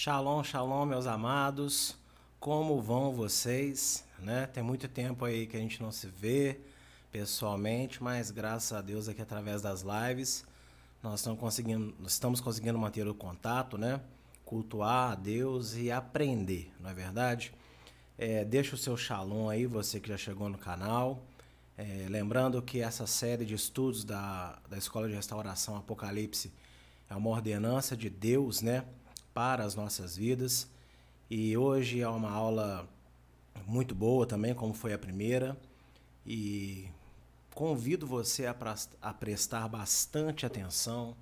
Shalom, shalom, meus amados. Como vão vocês? Né? Tem muito tempo aí que a gente não se vê pessoalmente, mas graças a Deus aqui através das lives nós estamos conseguindo, estamos conseguindo manter o contato, né? Cultuar a Deus e aprender, não é verdade? É, deixa o seu shalom aí, você que já chegou no canal. É, lembrando que essa série de estudos da, da Escola de Restauração Apocalipse é uma ordenança de Deus, né? Para as nossas vidas. E hoje é uma aula muito boa também, como foi a primeira. E convido você a, prestar bastante atenção,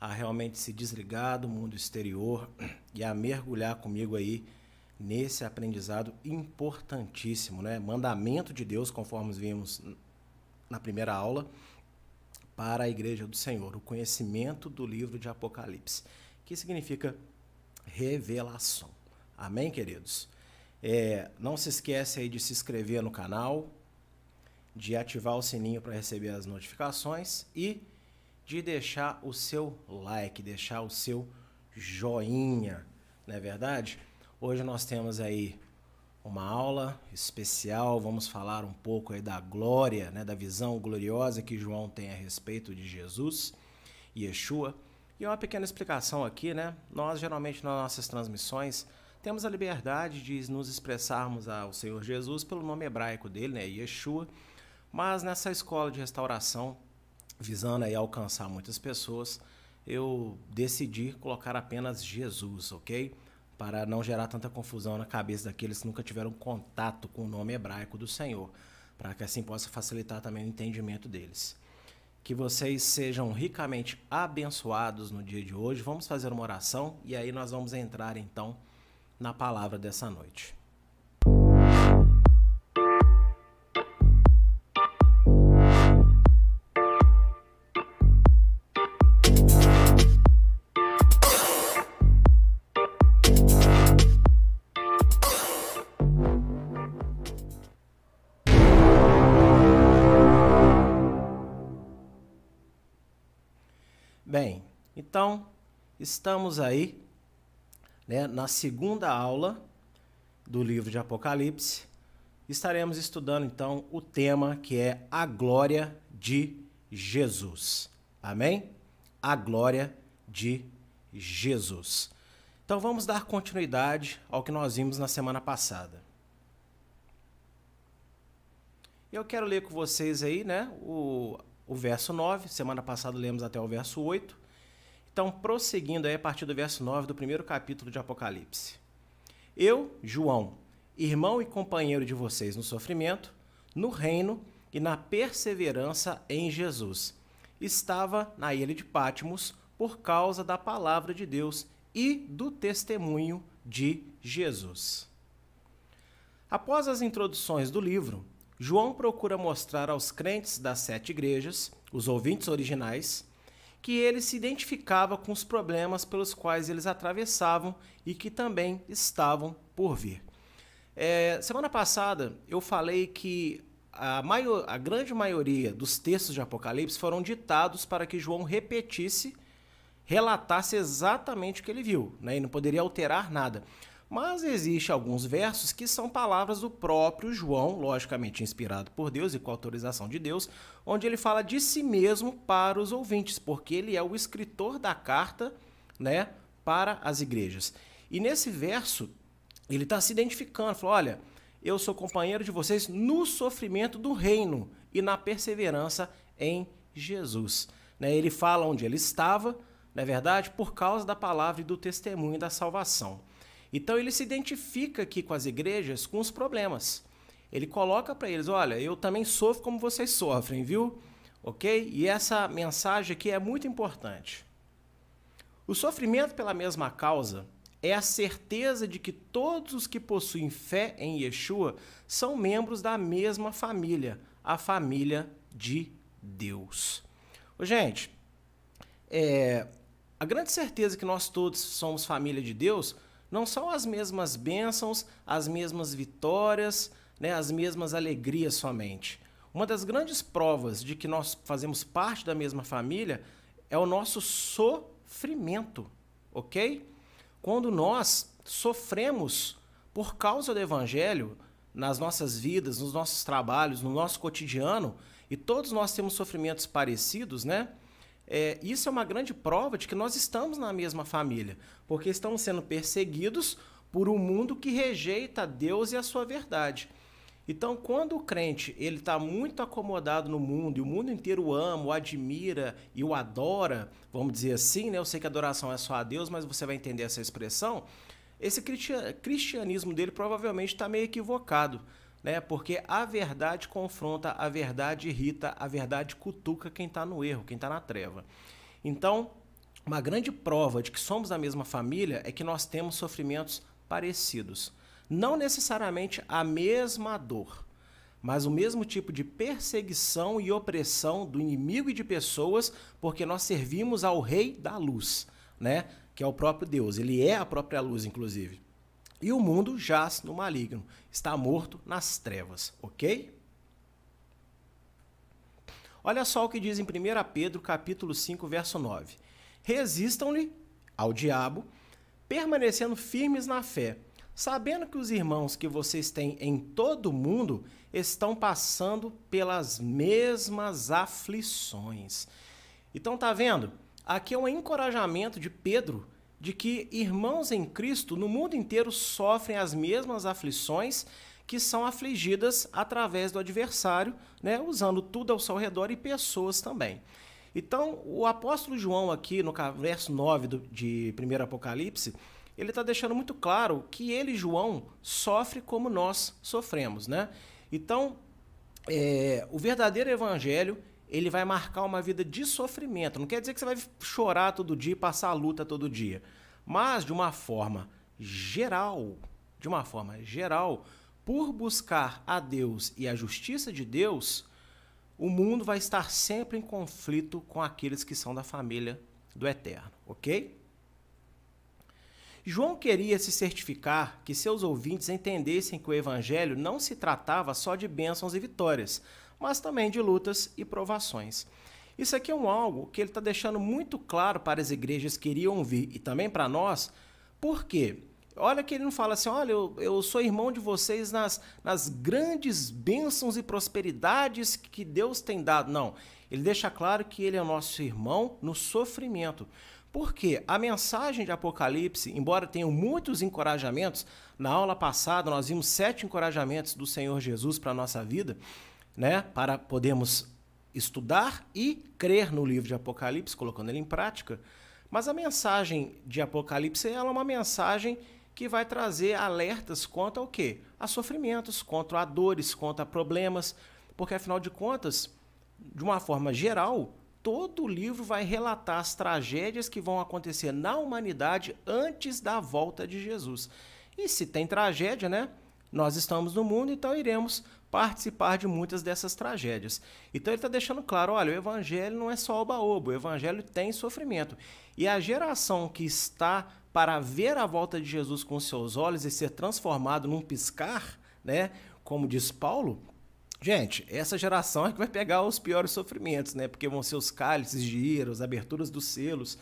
a realmente se desligar do mundo exterior e a mergulhar comigo aí nesse aprendizado importantíssimo, né? Mandamento de Deus, conforme vimos na primeira aula, para a igreja do Senhor, o conhecimento do livro de Apocalipse, que significa revelação. Amém, queridos? É, não se esquece aí de se inscrever no canal, de ativar o sininho para receber as notificações e de deixar o seu like, deixar o seu joinha, não é verdade? Hoje nós temos aí uma aula especial, vamos falar um pouco aí da glória, né, da visão gloriosa que João tem a respeito de Jesus e Yeshua. E uma pequena explicação aqui, né? Nós geralmente nas nossas transmissões temos a liberdade de nos expressarmos ao Senhor Jesus pelo nome hebraico dele, né, Yeshua, mas nessa escola de restauração, visando aí alcançar muitas pessoas, eu decidi colocar apenas Jesus, ok? Para não gerar tanta confusão na cabeça daqueles que nunca tiveram contato com o nome hebraico do Senhor, para que assim possa facilitar também o entendimento deles. Que vocês sejam ricamente abençoados no dia de hoje. Vamos fazer uma oração e aí nós vamos entrar então na palavra dessa noite. Então estamos aí né, na segunda aula do livro de Apocalipse. Estaremos estudando então o tema que é a glória de Jesus. Amém? A glória de Jesus. Então vamos dar continuidade ao que nós vimos na semana passada. Eu quero ler com vocês aí, né, o, o verso 9. Semana passada lemos até o verso 8. Então, prosseguindo aí a partir do verso 9 do primeiro capítulo de Apocalipse. Eu, João, irmão e companheiro de vocês no sofrimento, no reino e na perseverança em Jesus, estava na ilha de Pátimos por causa da palavra de Deus e do testemunho de Jesus. Após as introduções do livro, João procura mostrar aos crentes das sete igrejas, os ouvintes originais, que ele se identificava com os problemas pelos quais eles atravessavam e que também estavam por vir. É, semana passada eu falei que a, maior, a grande maioria dos textos de Apocalipse foram ditados para que João repetisse, relatasse exatamente o que ele viu, né? e não poderia alterar nada. Mas existe alguns versos que são palavras do próprio João, logicamente inspirado por Deus e com autorização de Deus, onde ele fala de si mesmo para os ouvintes, porque ele é o escritor da carta, né, para as igrejas. E nesse verso ele está se identificando, falou: olha, eu sou companheiro de vocês no sofrimento do reino e na perseverança em Jesus. Né? Ele fala onde ele estava, na é verdade, por causa da palavra e do testemunho da salvação. Então ele se identifica aqui com as igrejas com os problemas. Ele coloca para eles: olha, eu também sofro como vocês sofrem, viu? Ok? E essa mensagem aqui é muito importante. O sofrimento pela mesma causa é a certeza de que todos os que possuem fé em Yeshua são membros da mesma família, a família de Deus. Ô, gente, é, a grande certeza que nós todos somos família de Deus não são as mesmas bênçãos, as mesmas vitórias, né, as mesmas alegrias somente. Uma das grandes provas de que nós fazemos parte da mesma família é o nosso sofrimento, ok? quando nós sofremos por causa do Evangelho nas nossas vidas, nos nossos trabalhos, no nosso cotidiano, e todos nós temos sofrimentos parecidos, né? É, isso é uma grande prova de que nós estamos na mesma família, porque estamos sendo perseguidos por um mundo que rejeita Deus e a sua verdade. Então, quando o crente ele está muito acomodado no mundo e o mundo inteiro o ama, o admira e o adora, vamos dizer assim, né? Eu sei que adoração é só a Deus, mas você vai entender essa expressão. Esse cristianismo dele provavelmente está meio equivocado, né? Porque a verdade confronta, a verdade irrita, a verdade cutuca quem está no erro, quem está na treva. Então, uma grande prova de que somos da mesma família é que nós temos sofrimentos parecidos. Não necessariamente a mesma dor, mas o mesmo tipo de perseguição e opressão do inimigo e de pessoas, porque nós servimos ao Rei da Luz, né? que é o próprio Deus. Ele é a própria luz, inclusive. E o mundo jaz no maligno, está morto nas trevas, ok? Olha só o que diz em 1 Pedro, capítulo 5, verso 9. Resistam-lhe ao diabo, permanecendo firmes na fé, sabendo que os irmãos que vocês têm em todo o mundo estão passando pelas mesmas aflições. Então tá vendo? Aqui é um encorajamento de Pedro de que irmãos em Cristo no mundo inteiro sofrem as mesmas aflições que são afligidas através do adversário, né, usando tudo ao seu redor e pessoas também. Então, o apóstolo João, aqui no verso 9 do, de 1 Apocalipse, ele está deixando muito claro que ele, João, sofre como nós sofremos. Né? Então, é, o verdadeiro evangelho ele vai marcar uma vida de sofrimento. Não quer dizer que você vai chorar todo dia e passar a luta todo dia. Mas, de uma forma geral, de uma forma geral, por buscar a Deus e a justiça de Deus, o mundo vai estar sempre em conflito com aqueles que são da família do Eterno, ok? João queria se certificar que seus ouvintes entendessem que o Evangelho não se tratava só de bênçãos e vitórias, mas também de lutas e provações. Isso aqui é um algo que ele está deixando muito claro para as igrejas que iriam ouvir e também para nós. Por quê? Olha que ele não fala assim, olha, eu, eu sou irmão de vocês nas, nas grandes bênçãos e prosperidades que Deus tem dado. Não, ele deixa claro que ele é nosso irmão no sofrimento. Porque a mensagem de Apocalipse, embora tenha muitos encorajamentos, na aula passada nós vimos sete encorajamentos do Senhor Jesus para a nossa vida, né, para podermos estudar e crer no livro de Apocalipse, colocando ele em prática. Mas a mensagem de Apocalipse ela é uma mensagem que vai trazer alertas quanto ao quê? A sofrimentos, contra a dores, contra a problemas, porque afinal de contas, de uma forma geral, todo o livro vai relatar as tragédias que vão acontecer na humanidade antes da volta de Jesus. E se tem tragédia, né? Nós estamos no mundo, então iremos participar de muitas dessas tragédias. Então ele está deixando claro: olha, o evangelho não é só oba-oba, o evangelho tem sofrimento. E a geração que está para ver a volta de Jesus com seus olhos e ser transformado num piscar, né? Como diz Paulo, Gente, essa geração é que vai pegar os piores sofrimentos, né? Porque vão ser os cálices de ira, as aberturas dos selos.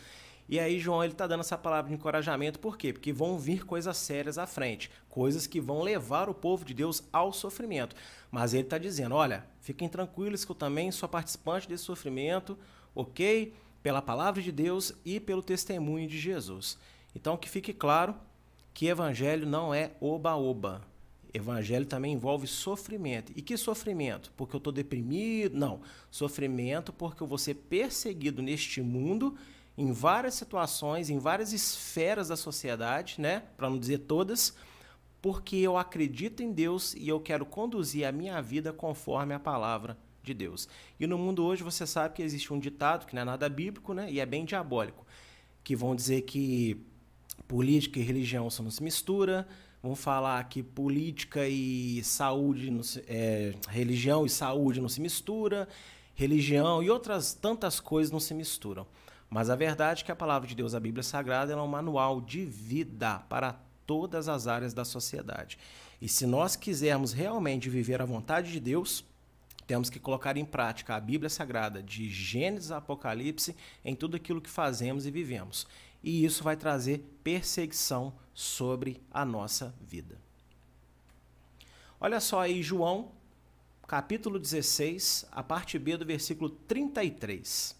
E aí João ele está dando essa palavra de encorajamento, por quê? Porque vão vir coisas sérias à frente, coisas que vão levar o povo de Deus ao sofrimento. Mas ele está dizendo, olha, fiquem tranquilos que eu também sou participante desse sofrimento, ok? Pela palavra de Deus e pelo testemunho de Jesus. Então que fique claro que evangelho não é oba-oba. Evangelho também envolve sofrimento. E que sofrimento? Porque eu estou deprimido? Não. Sofrimento porque eu vou ser perseguido neste mundo em várias situações, em várias esferas da sociedade, né? Para não dizer todas, porque eu acredito em Deus e eu quero conduzir a minha vida conforme a palavra de Deus. E no mundo hoje você sabe que existe um ditado que não é nada bíblico, né? E é bem diabólico, que vão dizer que política e religião não se mistura, vão falar que política e saúde, se, é, religião e saúde não se mistura, religião e outras tantas coisas não se misturam. Mas a verdade é que a palavra de Deus, a Bíblia Sagrada, é um manual de vida para todas as áreas da sociedade. E se nós quisermos realmente viver a vontade de Deus, temos que colocar em prática a Bíblia Sagrada, de Gênesis a Apocalipse, em tudo aquilo que fazemos e vivemos. e isso vai trazer perseguição sobre a nossa vida. Olha só aí, João, capítulo 16, a parte B do versículo 33.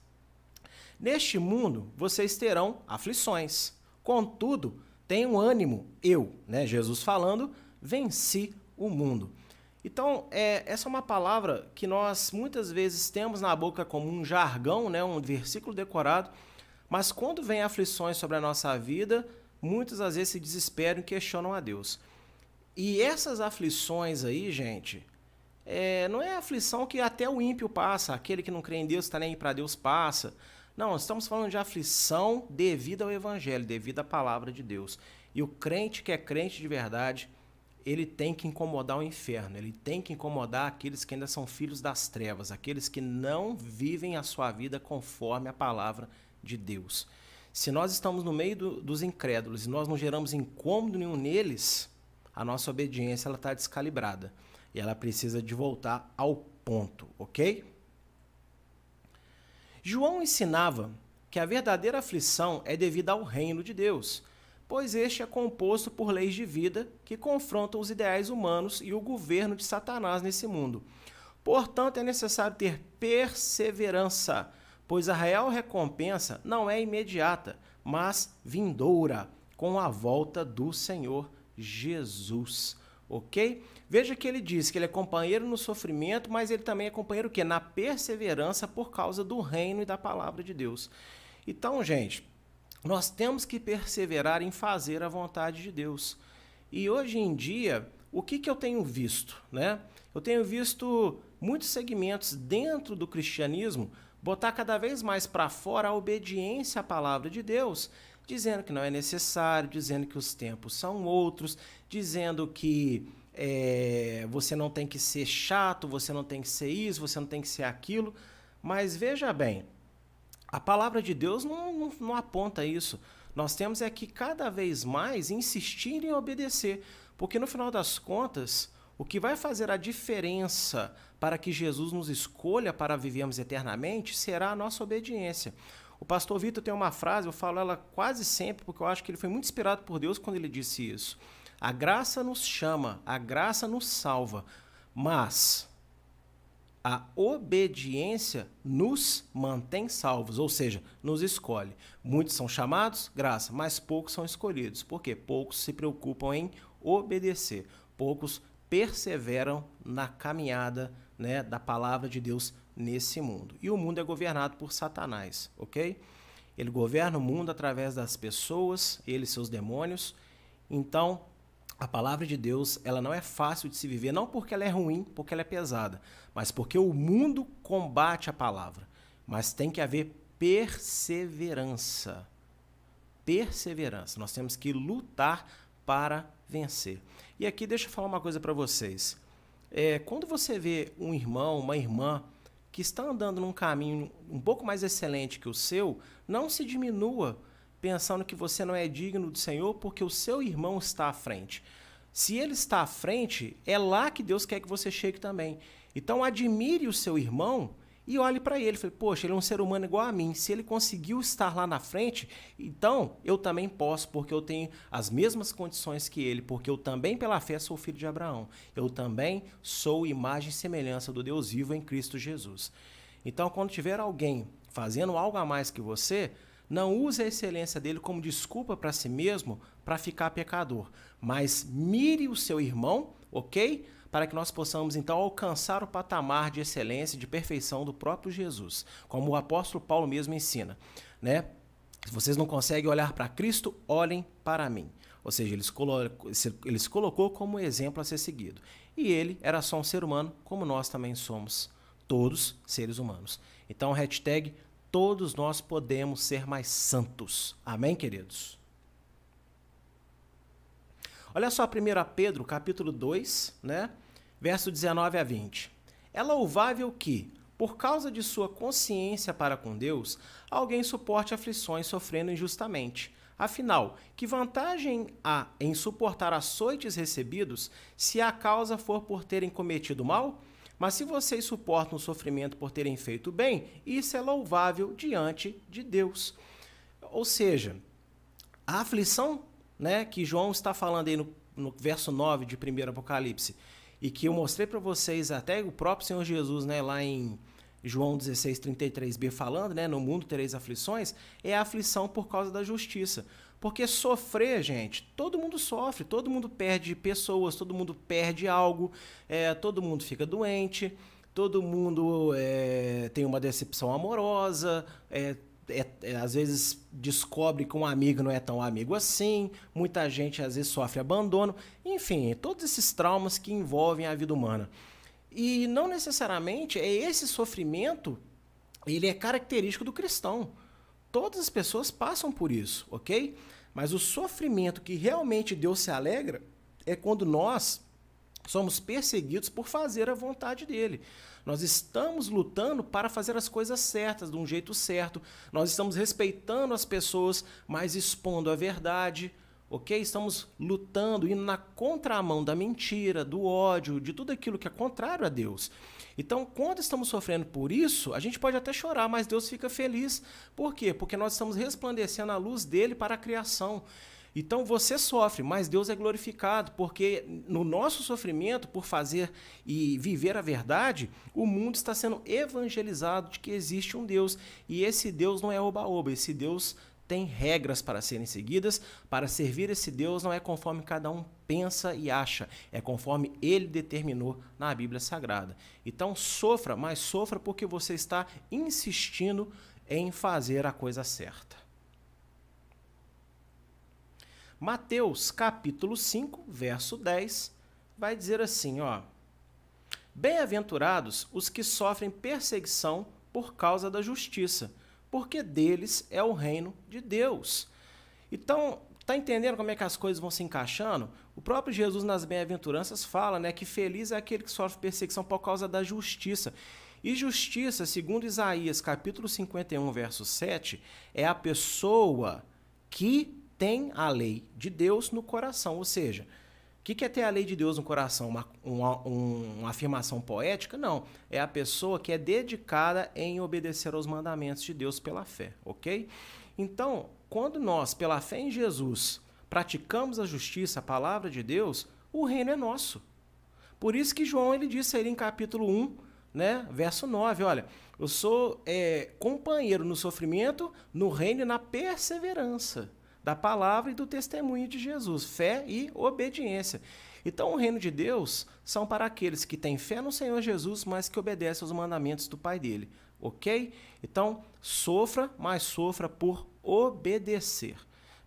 Neste mundo vocês terão aflições, contudo, tenham ânimo, eu, né, Jesus falando, venci o mundo. Então, é, essa é uma palavra que nós muitas vezes temos na boca como um jargão, né, um versículo decorado, mas quando vem aflições sobre a nossa vida, muitas às vezes se desesperam e questionam a Deus. E essas aflições aí, gente, é, não é aflição que até o ímpio passa, aquele que não crê em Deus, está nem para Deus passa. Não, estamos falando de aflição devido ao Evangelho, devido à palavra de Deus. E o crente que é crente de verdade, ele tem que incomodar o inferno, ele tem que incomodar aqueles que ainda são filhos das trevas, aqueles que não vivem a sua vida conforme a palavra de Deus. Se nós estamos no meio do, dos incrédulos e nós não geramos incômodo nenhum neles, a nossa obediência está descalibrada e ela precisa de voltar ao ponto, ok? João ensinava que a verdadeira aflição é devida ao reino de Deus, pois este é composto por leis de vida que confrontam os ideais humanos e o governo de Satanás nesse mundo. Portanto, é necessário ter perseverança, pois a real recompensa não é imediata, mas vindoura, com a volta do Senhor Jesus. Ok? Veja que ele diz que ele é companheiro no sofrimento, mas ele também é companheiro que na perseverança por causa do reino e da palavra de Deus. Então, gente, nós temos que perseverar em fazer a vontade de Deus. E hoje em dia, o que, que eu tenho visto? Né? Eu tenho visto muitos segmentos dentro do cristianismo botar cada vez mais para fora a obediência à palavra de Deus, dizendo que não é necessário, dizendo que os tempos são outros, dizendo que é, você não tem que ser chato, você não tem que ser isso, você não tem que ser aquilo. Mas veja bem, a palavra de Deus não, não, não aponta isso. Nós temos é que cada vez mais insistir em obedecer, porque no final das contas, o que vai fazer a diferença para que Jesus nos escolha para vivermos eternamente será a nossa obediência. O pastor Vitor tem uma frase, eu falo ela quase sempre, porque eu acho que ele foi muito inspirado por Deus quando ele disse isso. A graça nos chama, a graça nos salva, mas a obediência nos mantém salvos, ou seja, nos escolhe. Muitos são chamados, graça, mas poucos são escolhidos. Por quê? Poucos se preocupam em obedecer, poucos perseveram na caminhada né, da palavra de Deus nesse mundo. E o mundo é governado por Satanás, ok? Ele governa o mundo através das pessoas, ele e seus demônios. Então, a palavra de Deus, ela não é fácil de se viver, não porque ela é ruim, porque ela é pesada, mas porque o mundo combate a palavra. Mas tem que haver perseverança. Perseverança. Nós temos que lutar para vencer. E aqui deixa eu falar uma coisa para vocês. É, quando você vê um irmão, uma irmã que está andando num caminho um pouco mais excelente que o seu, não se diminua pensando que você não é digno do Senhor porque o seu irmão está à frente. Se ele está à frente, é lá que Deus quer que você chegue também. Então admire o seu irmão e olhe para ele. Falei, poxa, ele é um ser humano igual a mim. Se ele conseguiu estar lá na frente, então eu também posso, porque eu tenho as mesmas condições que ele, porque eu também, pela fé, sou filho de Abraão. Eu também sou imagem e semelhança do Deus vivo em Cristo Jesus. Então, quando tiver alguém fazendo algo a mais que você, não use a excelência dele como desculpa para si mesmo para ficar pecador, mas mire o seu irmão, ok? para que nós possamos então alcançar o patamar de excelência e de perfeição do próprio Jesus, como o apóstolo Paulo mesmo ensina, né? Se vocês não conseguem olhar para Cristo, olhem para mim. Ou seja, ele se, colocou, ele se colocou como exemplo a ser seguido. E ele era só um ser humano, como nós também somos, todos seres humanos. Então, hashtag todos nós podemos ser mais santos. Amém, queridos? Olha só 1 Pedro, capítulo 2, né? verso 19 a 20. É louvável que, por causa de sua consciência para com Deus, alguém suporte aflições sofrendo injustamente. Afinal, que vantagem há em suportar açoites recebidos se a causa for por terem cometido mal? Mas se vocês suportam o sofrimento por terem feito bem, isso é louvável diante de Deus. Ou seja, a aflição né, que João está falando aí no, no verso 9 de 1 Apocalipse, e que eu mostrei para vocês, até o próprio Senhor Jesus, né, lá em João 16, 33b, falando, né, no mundo tereis aflições, é a aflição por causa da justiça. Porque sofrer, gente, todo mundo sofre, todo mundo perde pessoas, todo mundo perde algo, é, todo mundo fica doente, todo mundo é, tem uma decepção amorosa, é, é, é, às vezes descobre que um amigo não é tão amigo assim, muita gente às vezes sofre abandono, enfim, todos esses traumas que envolvem a vida humana. E não necessariamente é esse sofrimento, ele é característico do cristão. Todas as pessoas passam por isso, ok? Mas o sofrimento que realmente Deus se alegra é quando nós somos perseguidos por fazer a vontade dele. Nós estamos lutando para fazer as coisas certas, de um jeito certo. Nós estamos respeitando as pessoas, mas expondo a verdade. Ok? Estamos lutando, indo na contramão da mentira, do ódio, de tudo aquilo que é contrário a Deus. Então, quando estamos sofrendo por isso, a gente pode até chorar, mas Deus fica feliz. Por quê? Porque nós estamos resplandecendo a luz dele para a criação. Então você sofre, mas Deus é glorificado, porque no nosso sofrimento, por fazer e viver a verdade, o mundo está sendo evangelizado de que existe um Deus. E esse Deus não é oba-oba, esse Deus tem regras para serem seguidas. Para servir esse Deus não é conforme cada um pensa e acha, é conforme ele determinou na Bíblia Sagrada. Então sofra, mas sofra porque você está insistindo em fazer a coisa certa. Mateus capítulo 5, verso 10, vai dizer assim, ó: Bem-aventurados os que sofrem perseguição por causa da justiça, porque deles é o reino de Deus. Então, tá entendendo como é que as coisas vão se encaixando? O próprio Jesus nas bem-aventuranças fala, né, que feliz é aquele que sofre perseguição por causa da justiça. E justiça, segundo Isaías, capítulo 51, verso 7, é a pessoa que tem a lei de Deus no coração. Ou seja, o que é ter a lei de Deus no coração? Uma, uma, uma, afirmação poética? Não. É a pessoa que é dedicada em obedecer aos mandamentos de Deus pela fé, ok? Então, quando nós, pela fé em Jesus, praticamos a justiça, a palavra de Deus, o reino é nosso. Por isso que João ele disse aí em capítulo 1, né, verso 9, olha, eu sou é, companheiro no sofrimento, no reino e na perseverança da palavra e do testemunho de Jesus, fé e obediência. Então, o reino de Deus são para aqueles que têm fé no Senhor Jesus, mas que obedecem aos mandamentos do Pai dele, ok? Então, sofra, mas sofra por obedecer.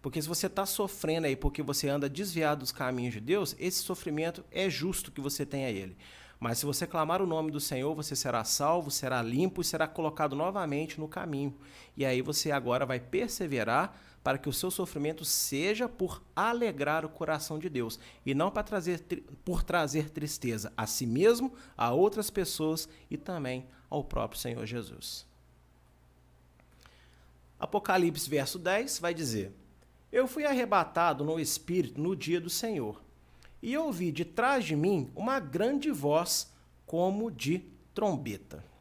Porque se você está sofrendo aí porque você anda desviado dos caminhos de Deus, esse sofrimento é justo que você tenha ele. Mas se você clamar o nome do Senhor, você será salvo, será limpo e será colocado novamente no caminho. E aí você agora vai perseverar para que o seu sofrimento seja por alegrar o coração de Deus e não para trazer, por trazer tristeza a si mesmo, a outras pessoas e também ao próprio Senhor Jesus. Apocalipse verso 10 vai dizer: Eu fui arrebatado no espírito no dia do Senhor, e ouvi de trás de mim uma grande voz como de trombeta.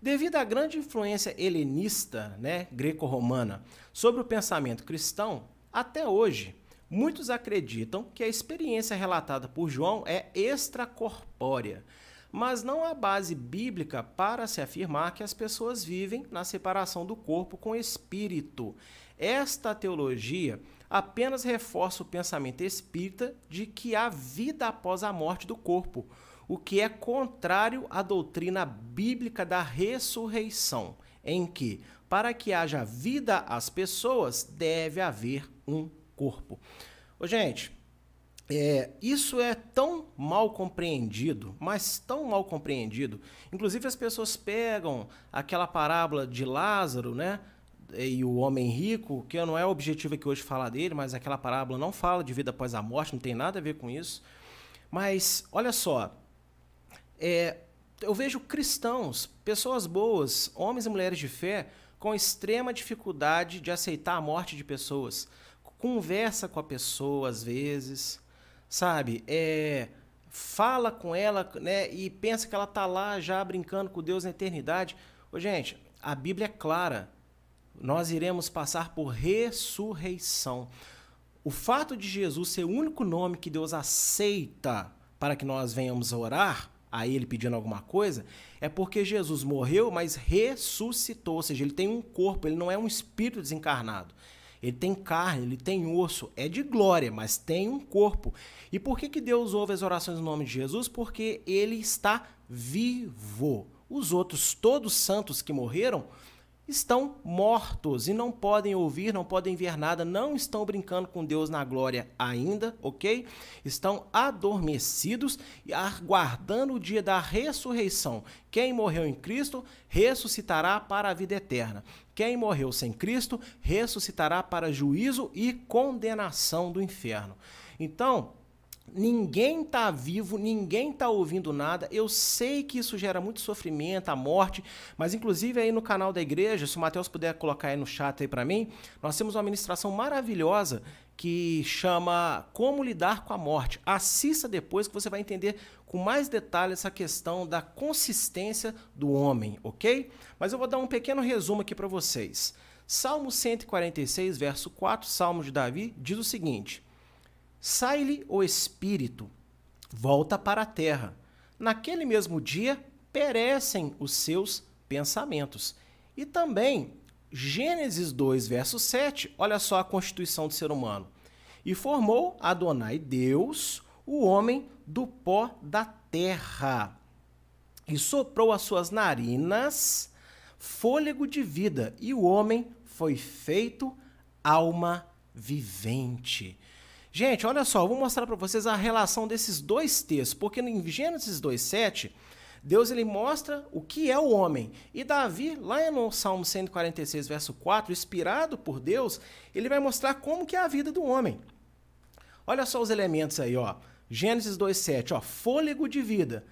Devido à grande influência helenista, né, greco-romana, sobre o pensamento cristão, até hoje, muitos acreditam que a experiência relatada por João é extracorpórea, mas não há base bíblica para se afirmar que as pessoas vivem na separação do corpo com o espírito. Esta teologia apenas reforça o pensamento espírita de que há vida após a morte do corpo o que é contrário à doutrina bíblica da ressurreição, em que, para que haja vida às pessoas, deve haver um corpo. Ô, gente, é, isso é tão mal compreendido, mas tão mal compreendido. Inclusive, as pessoas pegam aquela parábola de Lázaro, né? E o homem rico, que não é o objetivo aqui hoje falar dele, mas aquela parábola não fala de vida após a morte, não tem nada a ver com isso. Mas, olha só, é, eu vejo cristãos, pessoas boas, homens e mulheres de fé, com extrema dificuldade de aceitar a morte de pessoas. Conversa com a pessoa às vezes, sabe? É, fala com ela né, e pensa que ela está lá já brincando com Deus na eternidade. Ô, gente, a Bíblia é clara. nós iremos passar por ressurreição. O fato de Jesus ser o único nome que Deus aceita para que nós venhamos orar, a ele pedindo alguma coisa, é porque Jesus morreu, mas ressuscitou, ou seja, ele tem um corpo, ele não é um espírito desencarnado. Ele tem carne, ele tem osso, é de glória, mas tem um corpo. E por que, que Deus ouve as orações no nome de Jesus? Porque ele está vivo. Os outros, todos santos que morreram, estão mortos e não podem ouvir, não podem ver nada, não estão brincando com Deus na glória ainda, ok? Estão adormecidos e aguardando o dia da ressurreição. Quem morreu em Cristo ressuscitará para a vida eterna. Quem morreu sem Cristo ressuscitará para juízo e condenação do inferno. Então, Ninguém está vivo, ninguém está ouvindo nada. Eu sei que isso gera muito sofrimento, a morte, mas inclusive aí no canal da igreja, se o Mateus puder colocar aí no chat aí para mim, nós temos uma ministração maravilhosa que chama Como lidar com a morte. Assista depois que você vai entender com mais detalhe essa questão da consistência do homem, ok? Mas eu vou dar um pequeno resumo aqui para vocês. Salmo 146, verso 4, Salmo de Davi, diz o seguinte: Sai-lhe o espírito, volta para a terra. Naquele mesmo dia perecem os seus pensamentos. E também, Gênesis 2, verso 7, olha só a constituição do ser humano. E formou Adonai Deus, o homem do pó da terra, e soprou as suas narinas fôlego de vida, e o homem foi feito alma vivente. Gente, olha só, eu vou mostrar para vocês a relação desses dois textos, porque em Gênesis 2:7, Deus ele mostra o que é o homem. E Davi, lá no Salmo 146, verso 4, inspirado por Deus, ele vai mostrar como que é a vida do homem. Olha só os elementos aí, ó. Gênesis 2:7, ó, fôlego de vida.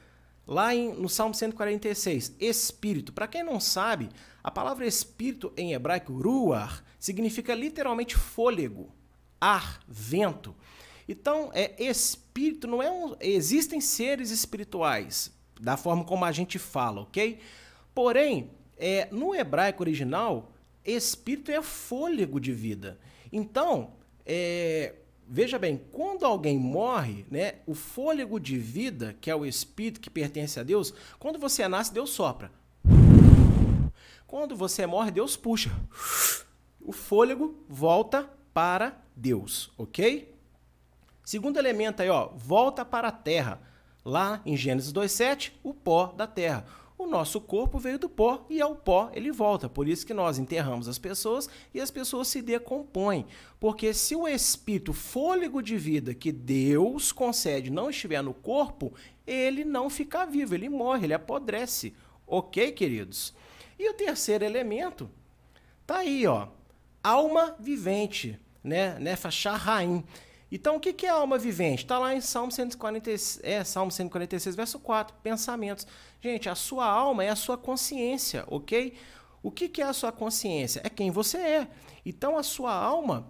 Lá em, no Salmo 146, espírito. Para quem não sabe, a palavra espírito em hebraico, ruar, significa literalmente fôlego ar, vento. Então, é espírito não é um, existem seres espirituais da forma como a gente fala, ok? Porém, é, no hebraico original, espírito é fôlego de vida. Então, é, veja bem, quando alguém morre, né, o fôlego de vida, que é o espírito que pertence a Deus, quando você nasce, Deus sopra. Quando você morre, Deus puxa. O fôlego volta para Deus, ok? Segundo elemento aí, ó, volta para a terra. Lá em Gênesis 2:7, o pó da terra. O nosso corpo veio do pó e ao pó ele volta. Por isso que nós enterramos as pessoas e as pessoas se decompõem. Porque se o espírito, fôlego de vida que Deus concede não estiver no corpo, ele não fica vivo, ele morre, ele apodrece. OK, queridos? E o terceiro elemento tá aí, ó. Alma vivente né? Nefa Shahraim. Então, o que é alma vivente? Está lá em Salmo 146, é, Salmo 146, verso 4, pensamentos. Gente, a sua alma é a sua consciência, ok? O que é a sua consciência? É quem você é. Então, a sua alma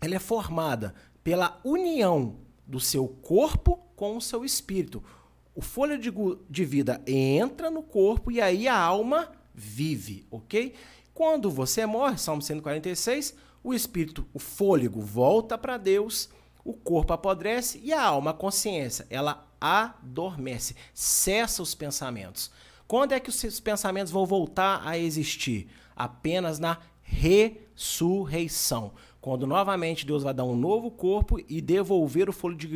ela é formada pela união do seu corpo com o seu espírito. O de, de vida entra no corpo e aí a alma vive, ok? Quando você morre, Salmo 146, o espírito, o fôlego, volta para Deus, o corpo apodrece e a alma, a consciência, ela adormece, cessa os pensamentos. Quando é que os pensamentos vão voltar a existir? Apenas na ressurreição. Quando novamente Deus vai dar um novo corpo e devolver o fôlego de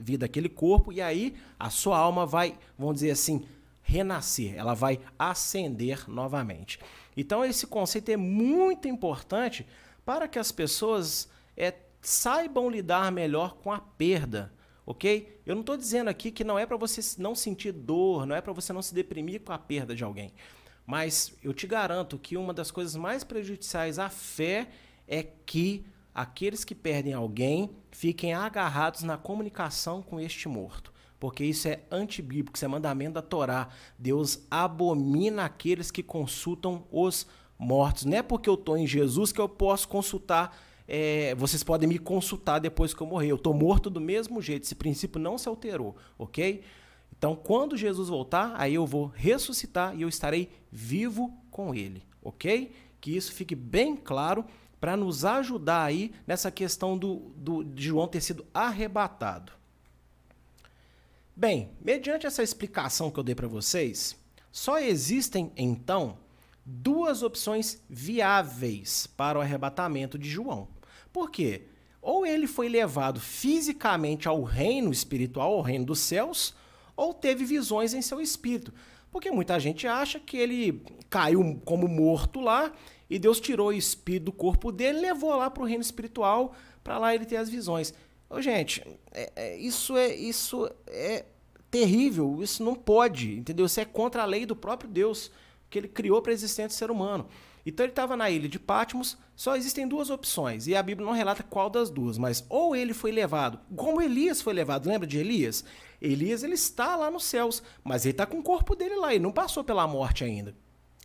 vida àquele corpo, e aí a sua alma vai, vamos dizer assim, renascer, ela vai ascender novamente. Então, esse conceito é muito importante para que as pessoas é, saibam lidar melhor com a perda, ok? Eu não estou dizendo aqui que não é para você não sentir dor, não é para você não se deprimir com a perda de alguém. Mas eu te garanto que uma das coisas mais prejudiciais à fé é que aqueles que perdem alguém fiquem agarrados na comunicação com este morto. Porque isso é antibíblico, isso é mandamento da Torá. Deus abomina aqueles que consultam os mortos. Não é porque eu estou em Jesus que eu posso consultar. É, vocês podem me consultar depois que eu morrer. Eu estou morto do mesmo jeito. Esse princípio não se alterou, ok? Então, quando Jesus voltar, aí eu vou ressuscitar e eu estarei vivo com Ele, ok? Que isso fique bem claro para nos ajudar aí nessa questão do, do, de João ter sido arrebatado. Bem, mediante essa explicação que eu dei para vocês, só existem então duas opções viáveis para o arrebatamento de João. Por quê? Ou ele foi levado fisicamente ao reino espiritual, ao reino dos céus, ou teve visões em seu espírito. Porque muita gente acha que ele caiu como morto lá e Deus tirou o espírito do corpo dele levou lá para o reino espiritual para lá ele ter as visões. Ô, gente, é, é, isso, é, isso é terrível, isso não pode, entendeu? Isso é contra a lei do próprio Deus, que ele criou para a existência do ser humano. Então ele estava na ilha de Patmos, só existem duas opções, e a Bíblia não relata qual das duas, mas ou ele foi levado, como Elias foi levado, lembra de Elias? Elias ele está lá nos céus, mas ele está com o corpo dele lá, ele não passou pela morte ainda.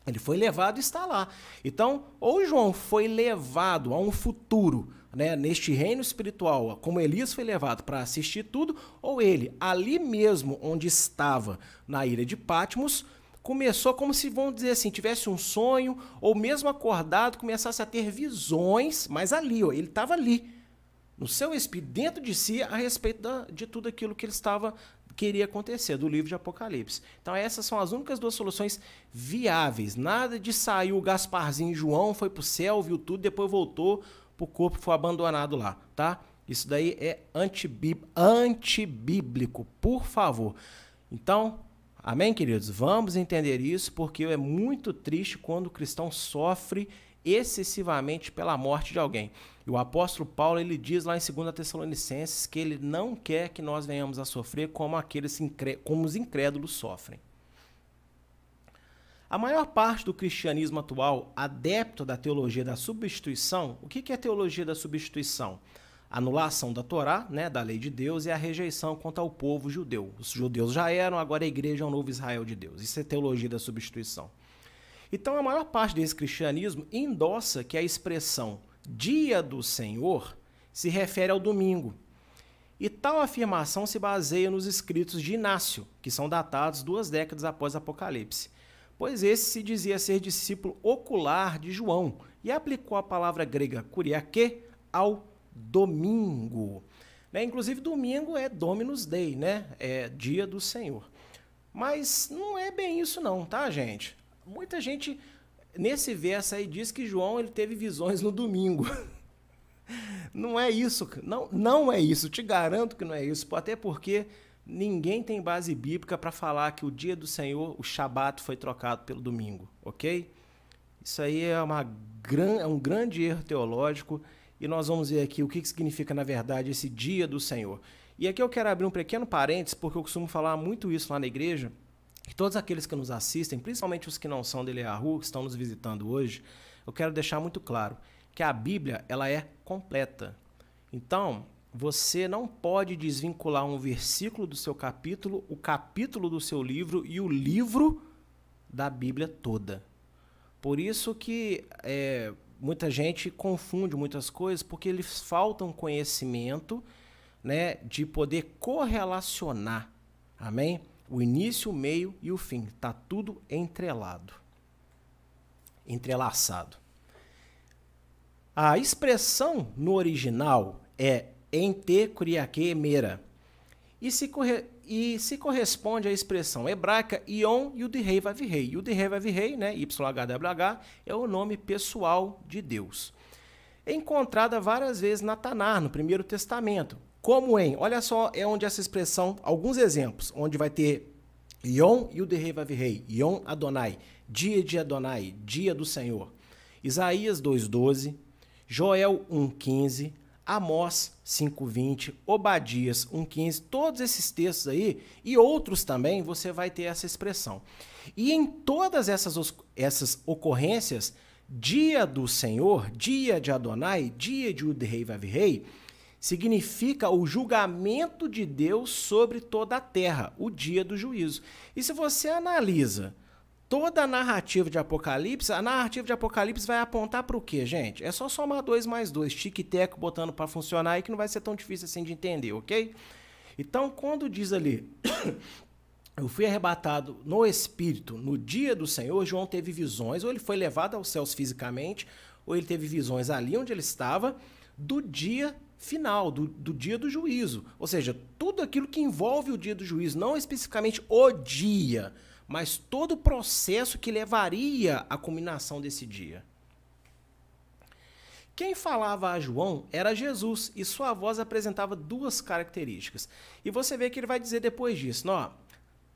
Ele foi levado e está lá. Então, ou João foi levado a um futuro, né, neste reino espiritual, como Elias foi levado para assistir tudo, ou ele, ali mesmo onde estava, na ilha de Patmos, começou como se, vamos dizer assim, tivesse um sonho, ou mesmo acordado, começasse a ter visões, mas ali, ó, ele estava ali, no seu espírito, dentro de si, a respeito da, de tudo aquilo que ele estava queria acontecer, do livro de Apocalipse. Então essas são as únicas duas soluções viáveis. Nada de sair o Gasparzinho João, foi para o céu, viu tudo, depois voltou, o corpo foi abandonado lá, tá? Isso daí é antibíblico, por favor. Então, Amém, queridos? Vamos entender isso, porque é muito triste quando o cristão sofre excessivamente pela morte de alguém. E o apóstolo Paulo ele diz lá em 2 Tessalonicenses que ele não quer que nós venhamos a sofrer como aqueles como os incrédulos sofrem. A maior parte do cristianismo atual, adepto da teologia da substituição, o que é teologia da substituição? Anulação da Torá, né, da lei de Deus, e a rejeição contra o povo judeu. Os judeus já eram, agora a igreja é um novo Israel de Deus. Isso é teologia da substituição. Então, a maior parte desse cristianismo endossa que a expressão dia do Senhor se refere ao domingo. E tal afirmação se baseia nos escritos de Inácio, que são datados duas décadas após Apocalipse, pois esse se dizia ser discípulo ocular de João e aplicou a palavra grega kuriake ao domingo. Né? Inclusive, domingo é Dominus Day, né? É dia do Senhor. Mas não é bem isso não, tá, gente? Muita gente nesse verso aí diz que João ele teve visões no domingo. Não é isso, não, não é isso. Te garanto que não é isso, até porque ninguém tem base bíblica para falar que o dia do Senhor, o Shabat, foi trocado pelo domingo, ok? Isso aí é, uma, é um grande erro teológico e nós vamos ver aqui o que significa, na verdade, esse dia do Senhor. E aqui eu quero abrir um pequeno parênteses, porque eu costumo falar muito isso lá na igreja, que todos aqueles que nos assistem, principalmente os que não são de Eliahu, que estão nos visitando hoje, eu quero deixar muito claro que a Bíblia ela é completa. Então, você não pode desvincular um versículo do seu capítulo, o capítulo do seu livro e o livro da Bíblia toda. Por isso que é, muita gente confunde muitas coisas porque eles faltam conhecimento né, de poder correlacionar. Amém? O início, o meio e o fim. Está tudo entrelado. Entrelaçado. A expressão no original é ente kuriake mera. E se, corre, e se corresponde à expressão hebraica Ion Yud-Rei Vav-Rei. Yud-Rei Vav-Rei, né, YHWH, é o nome pessoal de Deus. É encontrada várias vezes na Tanar, no Primeiro Testamento. Como em, olha só, é onde essa expressão, alguns exemplos, onde vai ter Yom Yud-Rei Vav-Rei, Yom Adonai, dia de Adonai, dia do Senhor. Isaías 2,12, Joel 1,15, Amós 5:20, Obadias 1:15, todos esses textos aí e outros também, você vai ter essa expressão. E em todas essas, essas ocorrências, dia do Senhor, dia de Adonai, dia de Udrei Vavirei, significa o julgamento de Deus sobre toda a terra, o dia do juízo. E se você analisa toda a narrativa de Apocalipse, a narrativa de Apocalipse vai apontar para o quê, gente? É só somar dois mais dois, tique-teco botando para funcionar aí que não vai ser tão difícil assim de entender, ok? Então, quando diz ali eu fui arrebatado no Espírito no dia do Senhor, João teve visões, ou ele foi levado aos céus fisicamente, ou ele teve visões ali onde ele estava, do dia final, do, do dia do juízo. Ou seja, tudo aquilo que envolve o dia do juízo, não especificamente o dia, mas todo o processo que levaria à culminação desse dia. Quem falava a João era Jesus e sua voz apresentava duas características. E você vê que ele vai dizer depois disso: ó,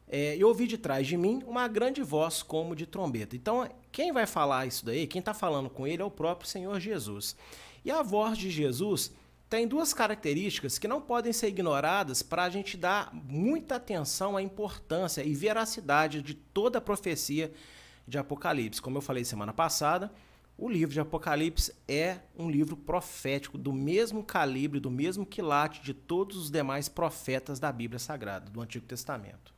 é, eu ouvi de trás de mim uma grande voz como de trombeta. Então, quem vai falar isso daí, quem está falando com ele é o próprio Senhor Jesus. E a voz de Jesus tem duas características que não podem ser ignoradas para a gente dar muita atenção à importância e veracidade de toda a profecia de Apocalipse. Como eu falei semana passada, o livro de Apocalipse é um livro profético do mesmo calibre, do mesmo quilate de todos os demais profetas da Bíblia Sagrada, do Antigo Testamento.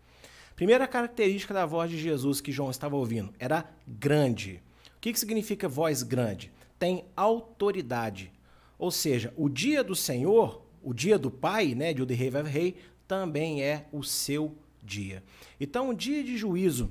Primeira característica da voz de Jesus que João estava ouvindo era grande. O que, que significa voz grande? Tem autoridade. Ou seja, o dia do Senhor, o dia do Pai, né, de Rei vai Rei, também é o seu dia. Então, o dia de juízo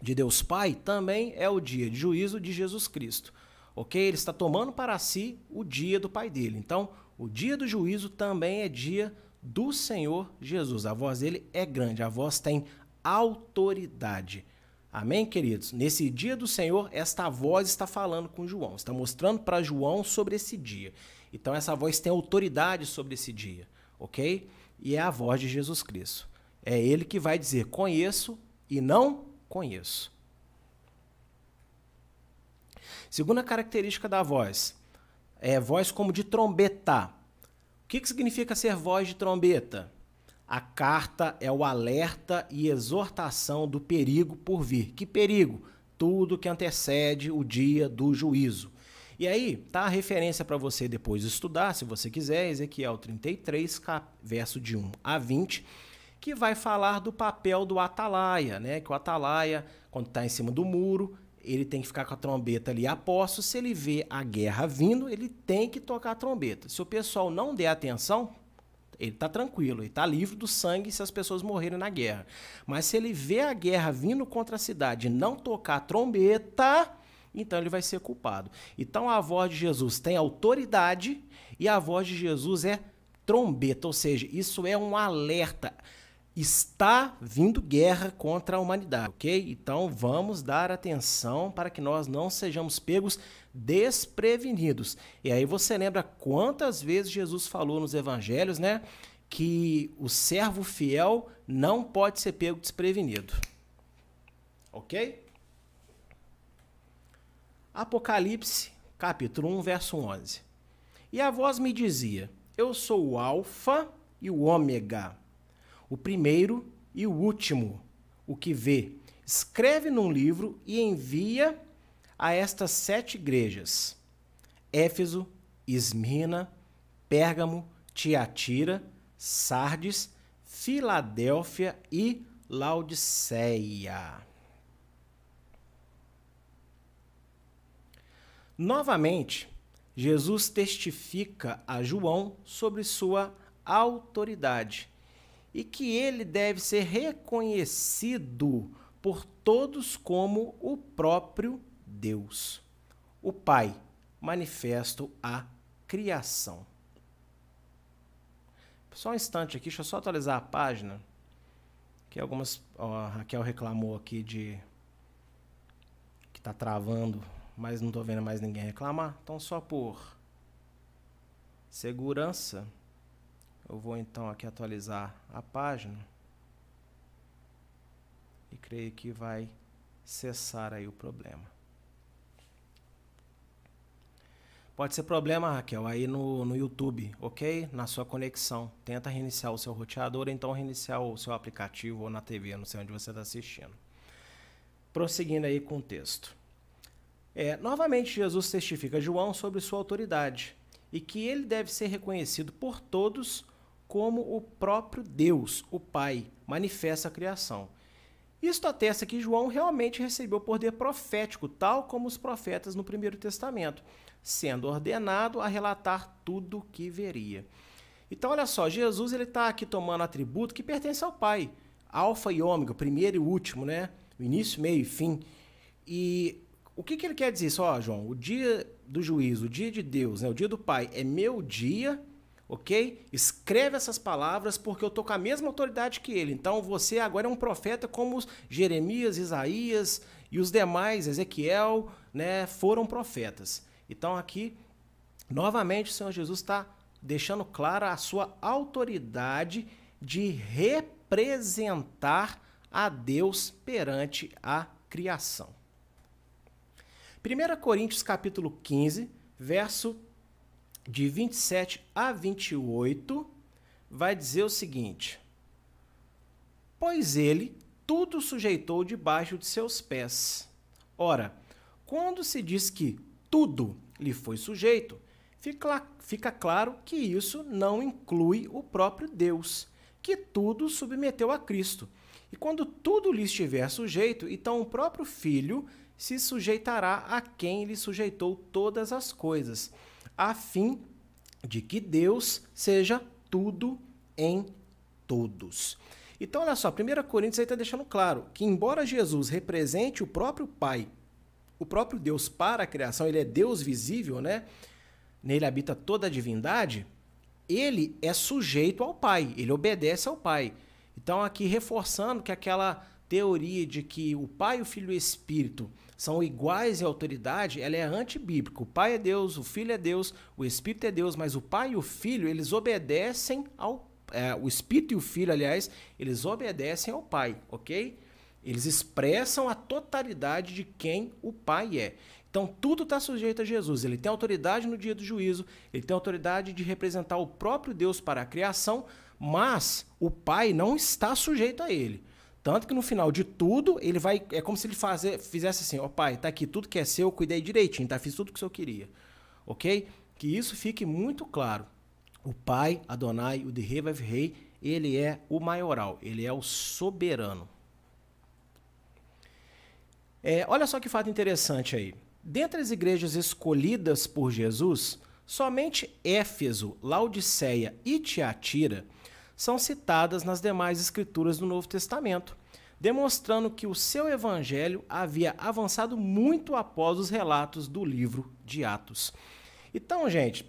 de Deus Pai também é o dia de juízo de Jesus Cristo. Ok? Ele está tomando para si o dia do Pai dele. Então, o dia do juízo também é dia do Senhor Jesus. A voz dele é grande, a voz tem autoridade. Amém, queridos? Nesse dia do Senhor, esta voz está falando com João, está mostrando para João sobre esse dia. Então, essa voz tem autoridade sobre esse dia, ok? E é a voz de Jesus Cristo. É ele que vai dizer: conheço e não conheço. Segunda característica da voz é voz como de trombeta. O que, que significa ser voz de trombeta? A carta é o alerta e exortação do perigo por vir. Que perigo? Tudo que antecede o dia do juízo. E aí, tá a referência para você depois estudar, se você quiser, Ezequiel 33, verso de 1 a 20, que vai falar do papel do atalaia, né? Que o atalaia, quando está em cima do muro, ele tem que ficar com a trombeta ali a posto. Se ele vê a guerra vindo, ele tem que tocar a trombeta. Se o pessoal não der atenção, ele está tranquilo, ele está livre do sangue se as pessoas morrerem na guerra. Mas se ele vê a guerra vindo contra a cidade e não tocar trombeta, então ele vai ser culpado. Então a voz de Jesus tem autoridade e a voz de Jesus é trombeta, ou seja, isso é um alerta. Está vindo guerra contra a humanidade, ok? Então vamos dar atenção para que nós não sejamos pegos desprevenidos. E aí você lembra quantas vezes Jesus falou nos evangelhos, né? Que o servo fiel não pode ser pego desprevenido. Ok? Apocalipse, capítulo 1, verso 11. E a voz me dizia: Eu sou o Alfa e o Ômega, o primeiro e o último, o que vê. Escreve num livro e envia a estas sete igrejas: Éfeso, Esmirna, Pérgamo, Tiatira, Sardes, Filadélfia e Laodiceia. Novamente, Jesus testifica a João sobre sua autoridade e que ele deve ser reconhecido por todos como o próprio Deus, o Pai, manifesto a criação. Só um instante aqui, deixa eu só atualizar a página. Que algumas. Ó, a Raquel reclamou aqui de. que está travando, mas não estou vendo mais ninguém reclamar. Então, só por segurança, eu vou então aqui atualizar a página. E creio que vai cessar aí o problema. Pode ser problema, Raquel, aí no, no YouTube, ok? Na sua conexão. Tenta reiniciar o seu roteador, então reiniciar o seu aplicativo ou na TV, não sei onde você está assistindo. Prosseguindo aí com o texto. É, novamente, Jesus testifica João sobre sua autoridade e que ele deve ser reconhecido por todos como o próprio Deus, o Pai, manifesta a criação. Isto atesta que João realmente recebeu poder profético, tal como os profetas no Primeiro Testamento sendo ordenado a relatar tudo o que veria. Então, olha só, Jesus ele está aqui tomando atributo que pertence ao Pai. alfa e ômega, primeiro e último, né? O início, meio e fim. E o que, que ele quer dizer isso? Ó, João, o dia do juízo, o dia de Deus, né? o dia do Pai é meu dia, ok? Escreve essas palavras porque eu tô com a mesma autoridade que ele. Então você agora é um profeta como Jeremias, Isaías e os demais, Ezequiel, né? Foram profetas. Então aqui, novamente, o Senhor Jesus está deixando clara a sua autoridade de representar a Deus perante a criação. 1 Coríntios capítulo 15, verso de 27 a 28, vai dizer o seguinte: Pois ele tudo sujeitou debaixo de seus pés. Ora, quando se diz que tudo lhe foi sujeito, fica, fica claro que isso não inclui o próprio Deus, que tudo submeteu a Cristo. E quando tudo lhe estiver sujeito, então o próprio Filho se sujeitará a quem lhe sujeitou todas as coisas, a fim de que Deus seja tudo em todos. Então, olha só, 1 Coríntios aí está deixando claro que, embora Jesus represente o próprio Pai, o próprio Deus para a criação, ele é Deus visível, né? Nele habita toda a divindade, ele é sujeito ao Pai, ele obedece ao Pai. Então, aqui reforçando que aquela teoria de que o Pai, o Filho e o Espírito são iguais em autoridade, ela é antibíblica. O Pai é Deus, o Filho é Deus, o Espírito é Deus, mas o Pai e o Filho, eles obedecem ao é, o Espírito e o Filho, aliás, eles obedecem ao Pai, ok? Eles expressam a totalidade de quem o Pai é. Então tudo está sujeito a Jesus. Ele tem autoridade no dia do juízo, ele tem autoridade de representar o próprio Deus para a criação, mas o Pai não está sujeito a ele. Tanto que no final de tudo, ele vai. É como se ele fazer, fizesse assim: Ó, pai, tá aqui tudo que é seu, eu cuidei direitinho, tá? Fiz tudo que o senhor queria. Ok? Que isso fique muito claro. O pai, Adonai, o de rei, rei, ele é o maioral, ele é o soberano. É, olha só que fato interessante aí. Dentre as igrejas escolhidas por Jesus, somente Éfeso, Laodiceia e Tiatira são citadas nas demais escrituras do Novo Testamento, demonstrando que o seu evangelho havia avançado muito após os relatos do livro de Atos. Então, gente,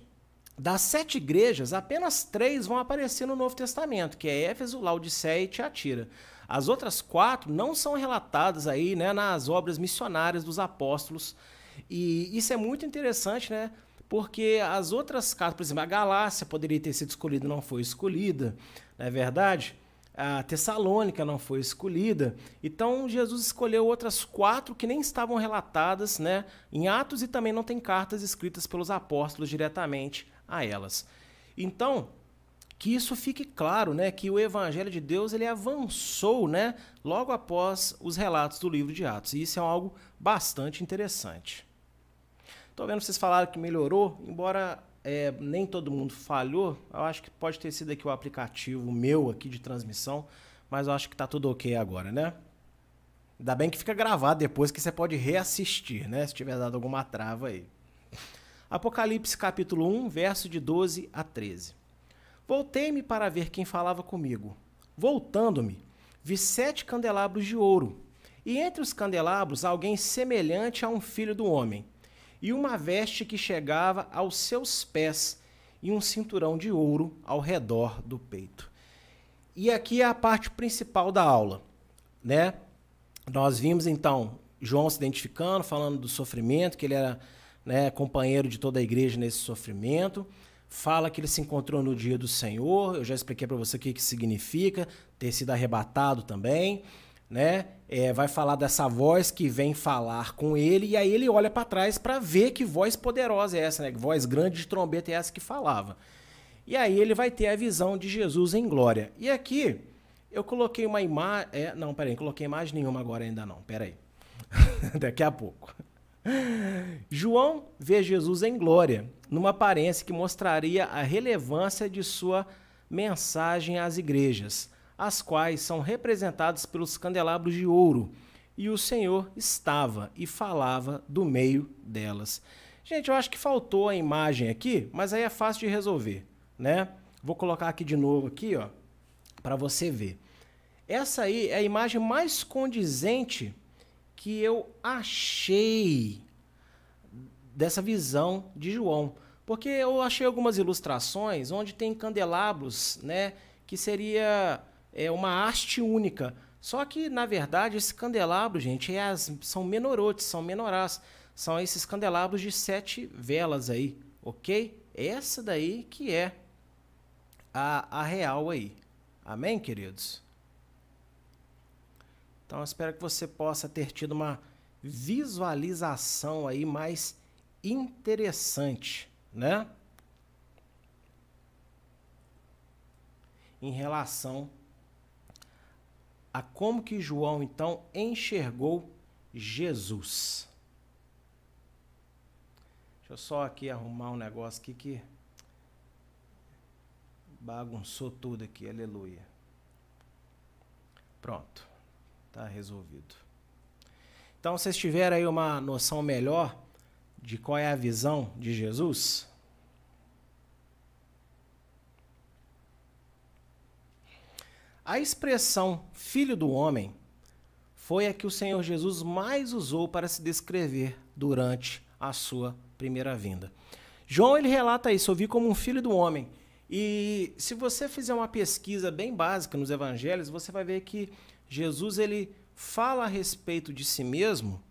das sete igrejas, apenas três vão aparecer no Novo Testamento, que é Éfeso, Laodiceia e Tiatira. As outras quatro não são relatadas aí né, nas obras missionárias dos apóstolos. E isso é muito interessante, né? Porque as outras cartas, por exemplo, a Galácia poderia ter sido escolhida, não foi escolhida, não é verdade? A Tessalônica não foi escolhida. Então Jesus escolheu outras quatro que nem estavam relatadas né, em Atos e também não tem cartas escritas pelos apóstolos diretamente a elas. Então, que isso fique claro, né, que o evangelho de Deus ele avançou, né, logo após os relatos do livro de Atos. E isso é algo bastante interessante. Estou vendo vocês falaram que melhorou, embora é, nem todo mundo falhou. Eu acho que pode ter sido aqui o aplicativo meu aqui de transmissão, mas eu acho que está tudo ok agora, né? Ainda bem que fica gravado depois que você pode reassistir, né? Se tiver dado alguma trava aí. Apocalipse capítulo 1, verso de 12 a 13. Voltei-me para ver quem falava comigo. Voltando-me, vi sete candelabros de ouro, e entre os candelabros alguém semelhante a um filho do homem e uma veste que chegava aos seus pés e um cinturão de ouro ao redor do peito. E aqui é a parte principal da aula, né? Nós vimos então João se identificando, falando do sofrimento, que ele era né, companheiro de toda a igreja nesse sofrimento. Fala que ele se encontrou no dia do Senhor. Eu já expliquei para você o que, que significa ter sido arrebatado também né? É, vai falar dessa voz que vem falar com ele, e aí ele olha para trás para ver que voz poderosa é essa, né? Que voz grande de trombeta é essa que falava. E aí ele vai ter a visão de Jesus em glória. E aqui eu coloquei uma imagem. É, não, peraí, não coloquei imagem nenhuma agora ainda não. Peraí. Daqui a pouco. João vê Jesus em glória, numa aparência que mostraria a relevância de sua mensagem às igrejas as quais são representadas pelos candelabros de ouro, e o Senhor estava e falava do meio delas. Gente, eu acho que faltou a imagem aqui, mas aí é fácil de resolver, né? Vou colocar aqui de novo aqui, ó, para você ver. Essa aí é a imagem mais condizente que eu achei dessa visão de João. Porque eu achei algumas ilustrações onde tem candelabros, né, que seria é, uma haste única. Só que, na verdade, esse candelabro, gente, é as, são menorotes, são menorás. São esses candelabros de sete velas aí, ok? Essa daí que é a, a real aí. Amém, queridos? Então, eu espero que você possa ter tido uma visualização aí mais interessante, né? Em relação a como que João então enxergou Jesus. Deixa eu só aqui arrumar um negócio aqui que bagunçou tudo aqui, aleluia. Pronto, está resolvido. Então, vocês tiveram aí uma noção melhor de qual é a visão de Jesus? A expressão filho do homem foi a que o Senhor Jesus mais usou para se descrever durante a sua primeira vinda. João ele relata isso, eu vi como um filho do homem. E se você fizer uma pesquisa bem básica nos evangelhos, você vai ver que Jesus ele fala a respeito de si mesmo,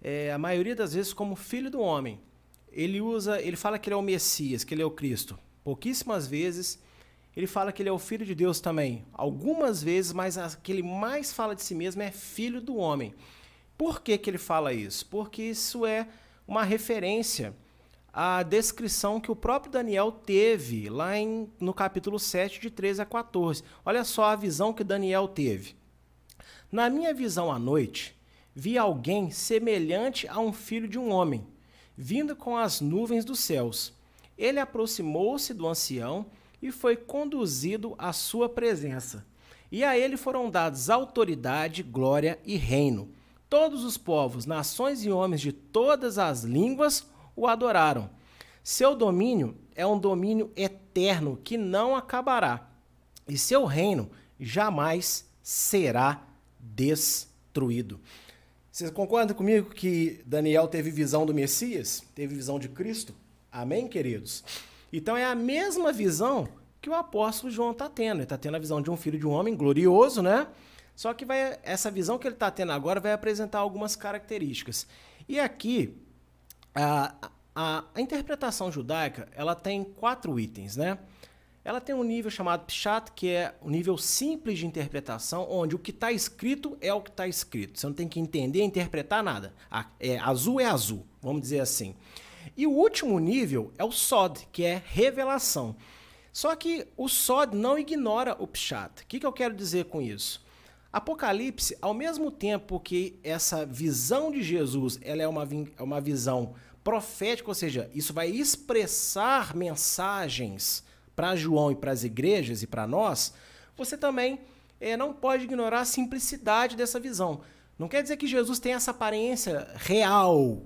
é, a maioria das vezes como filho do homem. Ele usa, ele fala que ele é o Messias, que ele é o Cristo. Pouquíssimas vezes ele fala que ele é o filho de Deus também. Algumas vezes, mas a que ele mais fala de si mesmo é filho do homem. Por que, que ele fala isso? Porque isso é uma referência à descrição que o próprio Daniel teve lá em, no capítulo 7, de 13 a 14. Olha só a visão que Daniel teve. Na minha visão à noite, vi alguém semelhante a um filho de um homem, vindo com as nuvens dos céus. Ele aproximou-se do ancião e foi conduzido à sua presença. E a ele foram dados autoridade, glória e reino. Todos os povos, nações e homens de todas as línguas o adoraram. Seu domínio é um domínio eterno que não acabará, e seu reino jamais será destruído. Vocês concordam comigo que Daniel teve visão do Messias? Teve visão de Cristo? Amém, queridos? Então é a mesma visão que o apóstolo João está tendo. Ele está tendo a visão de um filho de um homem glorioso, né? Só que vai, essa visão que ele está tendo agora vai apresentar algumas características. E aqui, a, a, a interpretação judaica ela tem quatro itens, né? ela tem um nível chamado Pshat, que é um nível simples de interpretação, onde o que está escrito é o que está escrito. Você não tem que entender, interpretar nada. É, azul é azul, vamos dizer assim. E o último nível é o Sod, que é revelação. Só que o Sod não ignora o Pshat. O que, que eu quero dizer com isso? Apocalipse, ao mesmo tempo que essa visão de Jesus ela é uma, é uma visão profética, ou seja, isso vai expressar mensagens para João e para as igrejas e para nós, você também é, não pode ignorar a simplicidade dessa visão. Não quer dizer que Jesus tem essa aparência real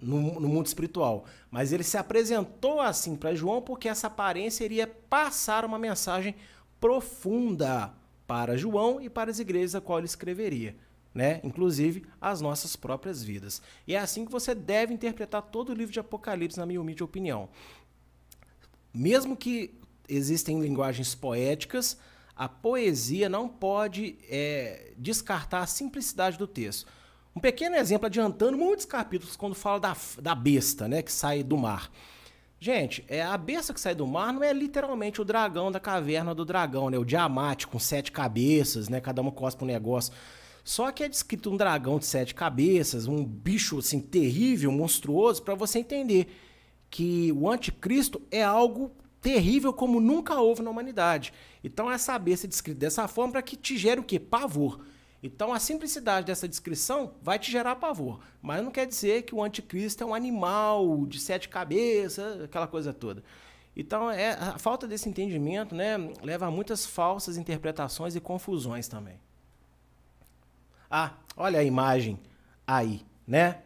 no, no mundo espiritual, mas ele se apresentou assim para João porque essa aparência iria passar uma mensagem profunda para João e para as igrejas a qual ele escreveria. Né? Inclusive as nossas próprias vidas. E é assim que você deve interpretar todo o livro de Apocalipse, na minha humilde opinião. Mesmo que existem linguagens poéticas, a poesia não pode é, descartar a simplicidade do texto. Um pequeno exemplo, adiantando muitos capítulos, quando fala da, da besta, né, que sai do mar. Gente, é, a besta que sai do mar não é literalmente o dragão da caverna do dragão, né? O diamante com sete cabeças, né? Cada uma cospe um negócio. Só que é descrito um dragão de sete cabeças, um bicho assim terrível, monstruoso, para você entender que o anticristo é algo terrível como nunca houve na humanidade. Então é saber ser descrito dessa forma para que te gere o quê? Pavor. Então a simplicidade dessa descrição vai te gerar pavor, mas não quer dizer que o anticristo é um animal de sete cabeças, aquela coisa toda. Então é a falta desse entendimento, né, leva a muitas falsas interpretações e confusões também. Ah, olha a imagem aí, né?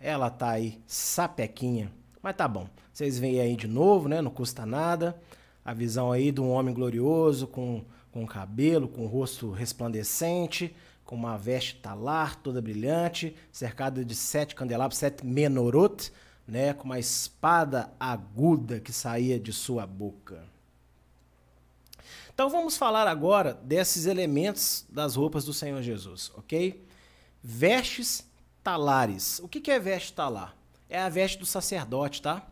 Ela tá aí, sapequinha. Mas tá bom. Vocês veem aí de novo, né? Não custa nada. A visão aí de um homem glorioso com com cabelo, com rosto resplandecente, com uma veste talar toda brilhante, cercada de sete candelabros, sete menorot, né, com uma espada aguda que saía de sua boca. Então vamos falar agora desses elementos das roupas do Senhor Jesus, ok? Vestes talares. O que é veste talar? É a veste do sacerdote, tá?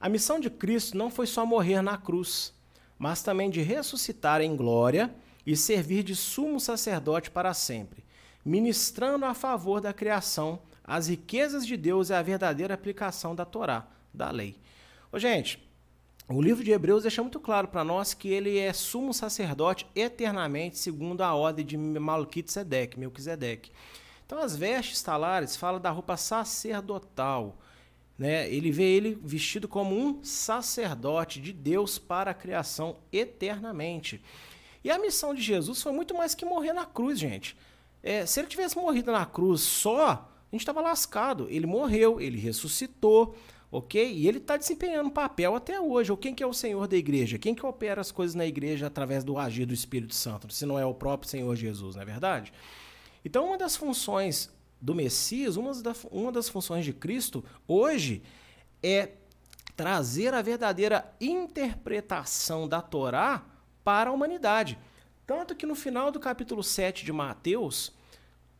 A missão de Cristo não foi só morrer na cruz, mas também de ressuscitar em glória e servir de sumo sacerdote para sempre, ministrando a favor da criação as riquezas de Deus e a verdadeira aplicação da Torá, da lei. Ô, gente, o livro de Hebreus deixa muito claro para nós que ele é sumo sacerdote eternamente, segundo a ordem de Melquisedeque. Então, as vestes talares falam da roupa sacerdotal. Né? Ele vê ele vestido como um sacerdote de Deus para a criação eternamente. E a missão de Jesus foi muito mais que morrer na cruz, gente. É, se ele tivesse morrido na cruz só, a gente estava lascado. Ele morreu, ele ressuscitou, ok? E ele está desempenhando um papel até hoje. Ou quem que é o Senhor da igreja? Quem que opera as coisas na igreja através do agir do Espírito Santo? Se não é o próprio Senhor Jesus, não é verdade? Então, uma das funções do Messias, uma, uma das funções de Cristo hoje é trazer a verdadeira interpretação da Torá para a humanidade. Tanto que no final do capítulo 7 de Mateus,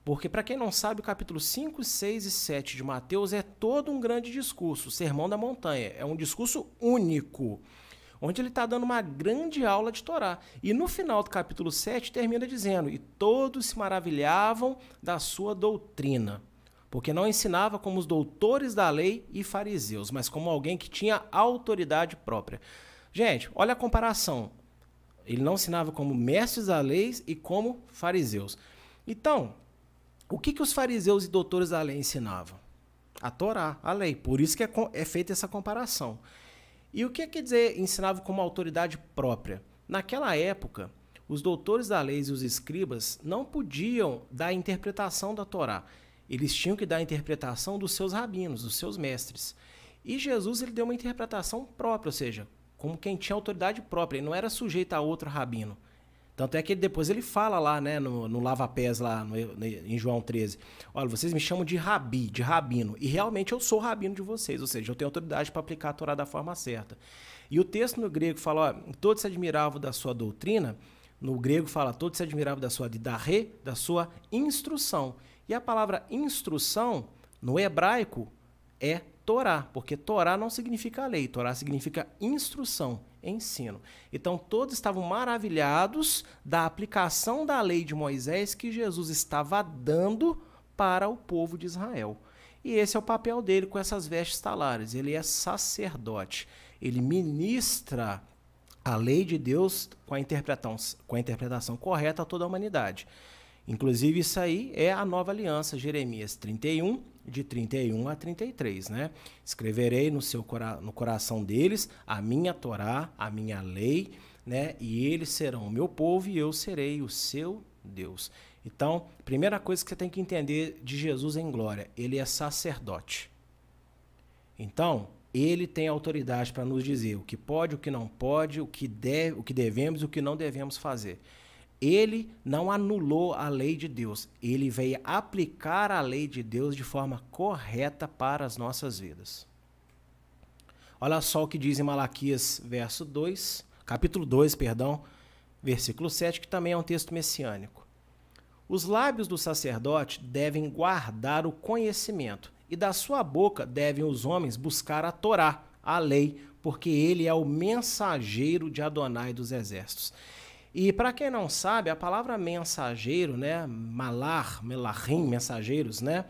porque, para quem não sabe, o capítulo 5, 6 e 7 de Mateus é todo um grande discurso, o Sermão da Montanha. É um discurso único, onde ele está dando uma grande aula de Torá. E no final do capítulo 7 termina dizendo: E todos se maravilhavam da sua doutrina, porque não ensinava como os doutores da lei e fariseus, mas como alguém que tinha autoridade própria. Gente, olha a comparação. Ele não ensinava como mestres da lei e como fariseus. Então, o que, que os fariseus e doutores da lei ensinavam? A Torá, a lei. Por isso que é, é feita essa comparação. E o que quer dizer ensinavam como autoridade própria? Naquela época, os doutores da lei e os escribas não podiam dar a interpretação da Torá. Eles tinham que dar a interpretação dos seus rabinos, dos seus mestres. E Jesus ele deu uma interpretação própria, ou seja, como quem tinha autoridade própria, ele não era sujeito a outro rabino. Tanto é que depois ele fala lá, né, no, no lava-pés lá no, em João 13. Olha, vocês me chamam de rabi, de rabino. E realmente eu sou rabino de vocês, ou seja, eu tenho autoridade para aplicar a Torá da forma certa. E o texto no grego fala, ó, todos se admiravam da sua doutrina. No grego fala, todos se admiravam da sua didarre, da sua instrução. E a palavra instrução, no hebraico, é Torá, porque Torá não significa lei, Torá significa instrução ensino. Então todos estavam maravilhados da aplicação da lei de Moisés que Jesus estava dando para o povo de Israel. E esse é o papel dele com essas vestes talares. Ele é sacerdote. Ele ministra a lei de Deus com a interpretação, com a interpretação correta a toda a humanidade. Inclusive, isso aí é a nova aliança, Jeremias 31, de 31 a 33, né? Escreverei no seu cora no coração deles a minha Torá, a minha lei, né? E eles serão o meu povo e eu serei o seu Deus. Então, primeira coisa que você tem que entender de Jesus em glória, ele é sacerdote. Então, ele tem autoridade para nos dizer o que pode, o que não pode, o que deve, o que devemos o que não devemos fazer. Ele não anulou a lei de Deus, ele veio aplicar a lei de Deus de forma correta para as nossas vidas. Olha só o que diz em Malaquias, verso 2, capítulo 2, perdão, versículo 7, que também é um texto messiânico. Os lábios do sacerdote devem guardar o conhecimento, e da sua boca devem os homens buscar a Torá, a lei, porque ele é o mensageiro de Adonai dos exércitos. E para quem não sabe, a palavra mensageiro, né, malar, melahim, mensageiros, né,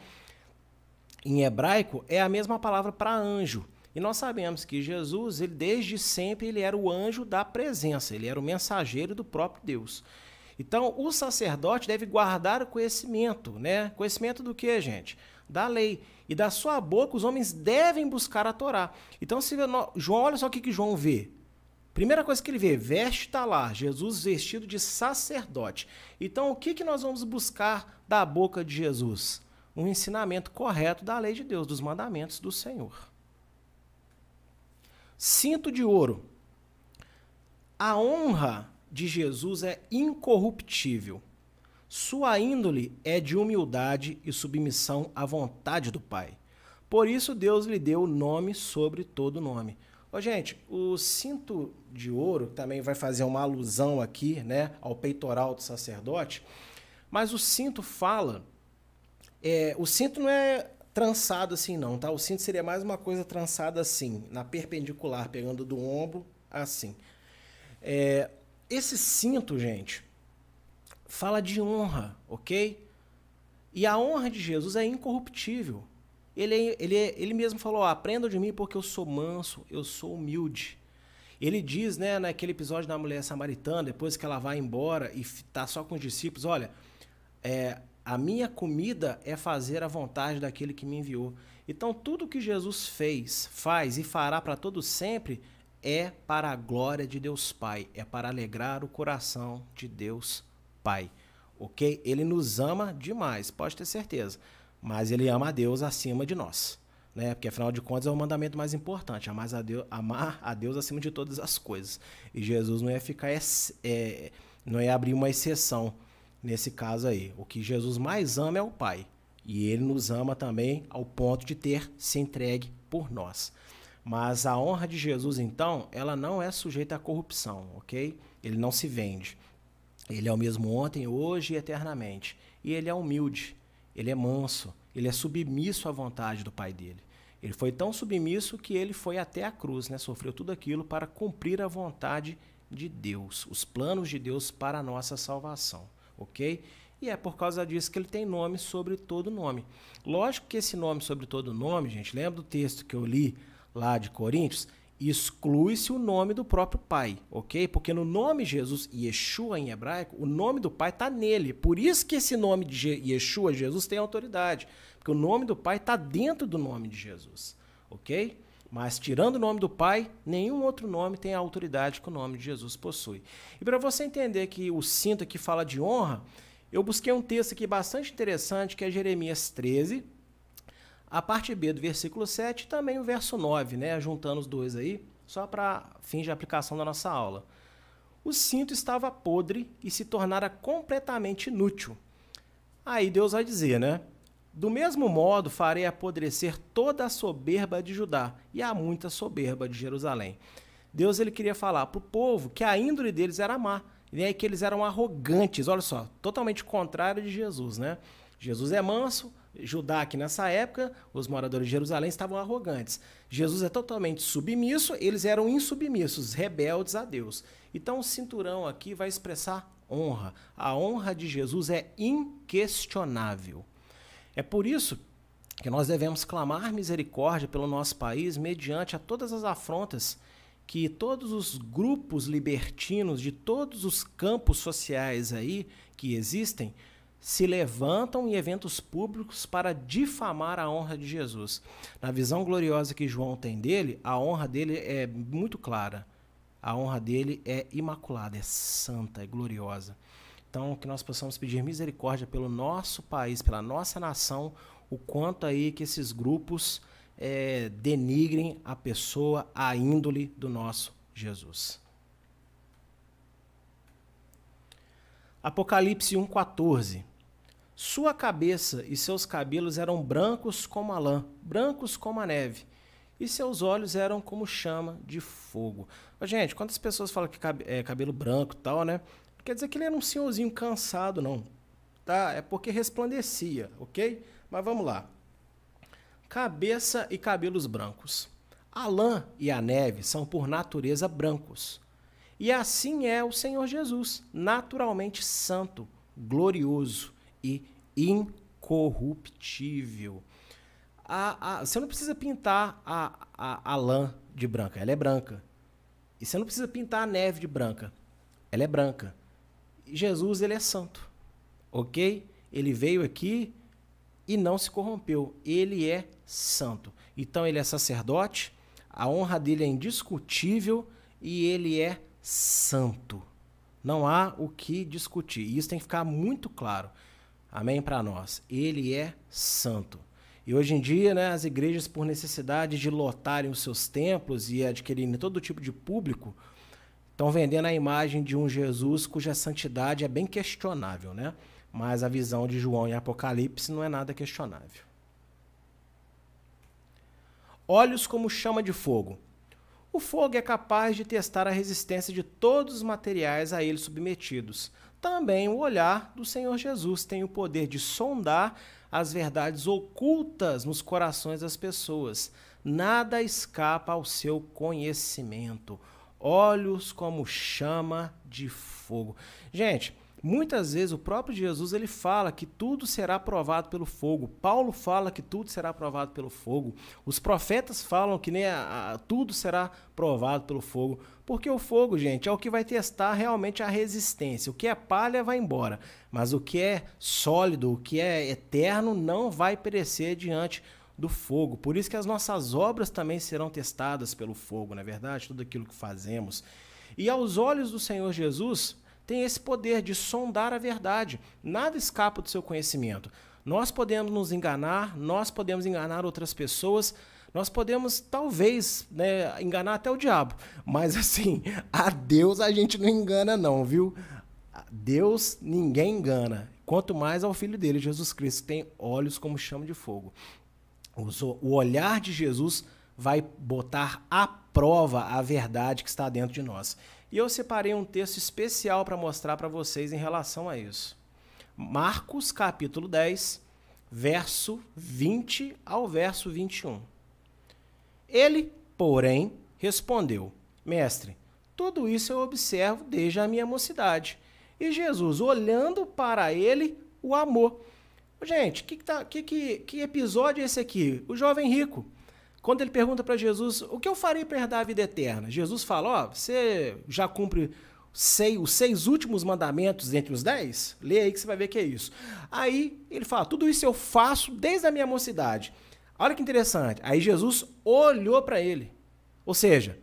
em hebraico é a mesma palavra para anjo. E nós sabemos que Jesus, ele desde sempre ele era o anjo da presença, ele era o mensageiro do próprio Deus. Então, o sacerdote deve guardar o conhecimento, né? Conhecimento do que, gente? Da lei. E da sua boca os homens devem buscar a Torá. Então, se João, olha só o que, que João vê. Primeira coisa que ele vê, veste está lá, Jesus vestido de sacerdote. Então, o que, que nós vamos buscar da boca de Jesus? Um ensinamento correto da lei de Deus, dos mandamentos do Senhor. Cinto de ouro. A honra de Jesus é incorruptível. Sua índole é de humildade e submissão à vontade do Pai. Por isso Deus lhe deu o nome sobre todo nome. Ô, gente, o cinto de ouro também vai fazer uma alusão aqui, né, ao peitoral do sacerdote, mas o cinto fala, é, o cinto não é trançado assim não, tá? O cinto seria mais uma coisa trançada assim, na perpendicular, pegando do ombro assim. É, esse cinto, gente, fala de honra, ok? E a honra de Jesus é incorruptível. Ele, ele, ele mesmo falou: aprenda de mim porque eu sou manso, eu sou humilde. Ele diz, né, naquele episódio da mulher samaritana, depois que ela vai embora e está só com os discípulos: olha, é, a minha comida é fazer a vontade daquele que me enviou. Então, tudo que Jesus fez, faz e fará para todo sempre é para a glória de Deus Pai, é para alegrar o coração de Deus Pai. Ok? Ele nos ama demais, pode ter certeza. Mas ele ama a Deus acima de nós. Né? Porque afinal de contas é o mandamento mais importante, amar a Deus, amar a Deus acima de todas as coisas. E Jesus não ia ficar é, não ia abrir uma exceção nesse caso aí. O que Jesus mais ama é o Pai. E ele nos ama também ao ponto de ter se entregue por nós. Mas a honra de Jesus, então, ela não é sujeita à corrupção, ok? Ele não se vende. Ele é o mesmo ontem, hoje e eternamente. E ele é humilde, ele é manso, ele é submisso à vontade do Pai dele. Ele foi tão submisso que ele foi até a cruz, né? sofreu tudo aquilo para cumprir a vontade de Deus, os planos de Deus para a nossa salvação ok? E é por causa disso que ele tem nome sobre todo nome. Lógico que esse nome sobre todo nome, gente, lembra do texto que eu li lá de Coríntios? Exclui-se o nome do próprio Pai, ok? Porque no nome Jesus, Yeshua em hebraico, o nome do Pai está nele. Por isso que esse nome de Yeshua, Jesus, tem autoridade. Porque o nome do Pai está dentro do nome de Jesus, ok? Mas tirando o nome do Pai, nenhum outro nome tem a autoridade que o nome de Jesus possui. E para você entender que o cinto aqui fala de honra, eu busquei um texto aqui bastante interessante, que é Jeremias 13, a parte B do versículo 7 e também o verso 9, né, juntando os dois aí, só para fins de aplicação da nossa aula. O cinto estava podre e se tornara completamente inútil. Aí Deus vai dizer, né? Do mesmo modo, farei apodrecer toda a soberba de Judá e a muita soberba de Jerusalém. Deus ele queria falar para o povo que a índole deles era má, né, que eles eram arrogantes. Olha só, totalmente contrário de Jesus, né? Jesus é manso, Judá que nessa época, os moradores de Jerusalém estavam arrogantes. Jesus é totalmente submisso, eles eram insubmissos, rebeldes a Deus. Então o cinturão aqui vai expressar honra. A honra de Jesus é inquestionável. É por isso que nós devemos clamar misericórdia pelo nosso país mediante a todas as afrontas que todos os grupos libertinos de todos os campos sociais aí que existem se levantam em eventos públicos para difamar a honra de Jesus. Na visão gloriosa que João tem dele, a honra dele é muito clara. A honra dele é imaculada, é santa, é gloriosa. Então, que nós possamos pedir misericórdia pelo nosso país, pela nossa nação, o quanto aí que esses grupos é, denigrem a pessoa, a índole do nosso Jesus. Apocalipse 1,14 Sua cabeça e seus cabelos eram brancos como a lã, brancos como a neve, e seus olhos eram como chama de fogo. Gente, quantas pessoas falam que é cabelo branco e tal, né? quer dizer que ele era um senhorzinho cansado, não. Tá? É porque resplandecia, ok? Mas vamos lá. Cabeça e cabelos brancos. A lã e a neve são por natureza brancos. E assim é o Senhor Jesus, naturalmente santo, glorioso e incorruptível. A, a, você não precisa pintar a, a, a lã de branca, ela é branca. E você não precisa pintar a neve de branca, ela é branca. Jesus ele é santo, ok? Ele veio aqui e não se corrompeu. Ele é santo. Então ele é sacerdote, a honra dele é indiscutível e ele é santo. Não há o que discutir. Isso tem que ficar muito claro. Amém para nós. Ele é santo. E hoje em dia, né, as igrejas, por necessidade de lotarem os seus templos e adquirirem todo tipo de público, Estão vendendo a imagem de um Jesus cuja santidade é bem questionável, né? Mas a visão de João em Apocalipse não é nada questionável. Olhos como chama de fogo. O fogo é capaz de testar a resistência de todos os materiais a ele submetidos. Também o olhar do Senhor Jesus tem o poder de sondar as verdades ocultas nos corações das pessoas. Nada escapa ao seu conhecimento. Olhos como chama de fogo. Gente, Muitas vezes o próprio Jesus ele fala que tudo será provado pelo fogo. Paulo fala que tudo será provado pelo fogo. Os profetas falam que nem a, a, tudo será provado pelo fogo. Porque o fogo, gente, é o que vai testar realmente a resistência. O que é palha vai embora, mas o que é sólido, o que é eterno, não vai perecer diante do fogo. Por isso que as nossas obras também serão testadas pelo fogo, não é verdade? Tudo aquilo que fazemos. E aos olhos do Senhor Jesus, tem esse poder de sondar a verdade. Nada escapa do seu conhecimento. Nós podemos nos enganar, nós podemos enganar outras pessoas, nós podemos talvez né, enganar até o diabo, mas assim, a Deus a gente não engana não, viu? Deus ninguém engana. Quanto mais ao Filho dele, Jesus Cristo, tem olhos como chama de fogo. O olhar de Jesus vai botar à prova a verdade que está dentro de nós. E eu separei um texto especial para mostrar para vocês em relação a isso. Marcos capítulo 10, verso 20 ao verso 21. Ele, porém, respondeu: Mestre, tudo isso eu observo desde a minha mocidade. E Jesus, olhando para ele, o amou. Gente, que, tá, que, que, que episódio é esse aqui? O jovem rico. Quando ele pergunta para Jesus, o que eu farei para herdar a vida eterna? Jesus fala, ó, oh, você já cumpre sei, os seis últimos mandamentos entre os dez? Lê aí que você vai ver que é isso. Aí ele fala, tudo isso eu faço desde a minha mocidade. Olha que interessante. Aí Jesus olhou para ele. Ou seja,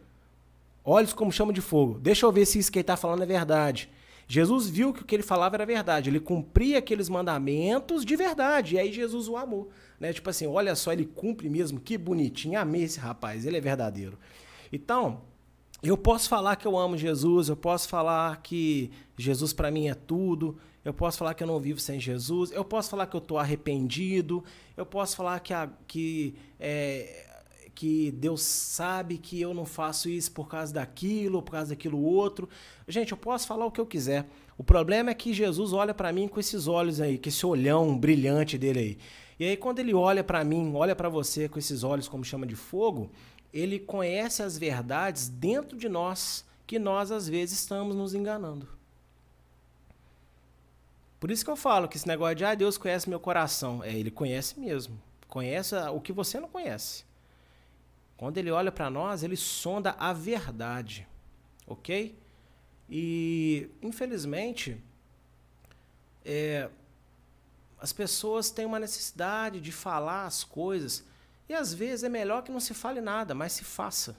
olhos como chama de fogo. Deixa eu ver se isso que ele está falando é verdade. Jesus viu que o que ele falava era verdade. Ele cumpria aqueles mandamentos de verdade. E aí Jesus o amou. Né? Tipo assim, olha só, ele cumpre mesmo, que bonitinho, amei esse rapaz, ele é verdadeiro. Então, eu posso falar que eu amo Jesus, eu posso falar que Jesus para mim é tudo, eu posso falar que eu não vivo sem Jesus, eu posso falar que eu estou arrependido, eu posso falar que, a, que, é, que Deus sabe que eu não faço isso por causa daquilo, por causa daquilo outro. Gente, eu posso falar o que eu quiser. O problema é que Jesus olha para mim com esses olhos aí, com esse olhão brilhante dele aí. E aí, quando ele olha para mim, olha para você com esses olhos como chama de fogo, ele conhece as verdades dentro de nós que nós às vezes estamos nos enganando. Por isso que eu falo que esse negócio de ah, Deus conhece meu coração, é, ele conhece mesmo. Conhece o que você não conhece. Quando ele olha para nós, ele sonda a verdade. OK? E infelizmente é, as pessoas têm uma necessidade de falar as coisas e às vezes é melhor que não se fale nada, mas se faça.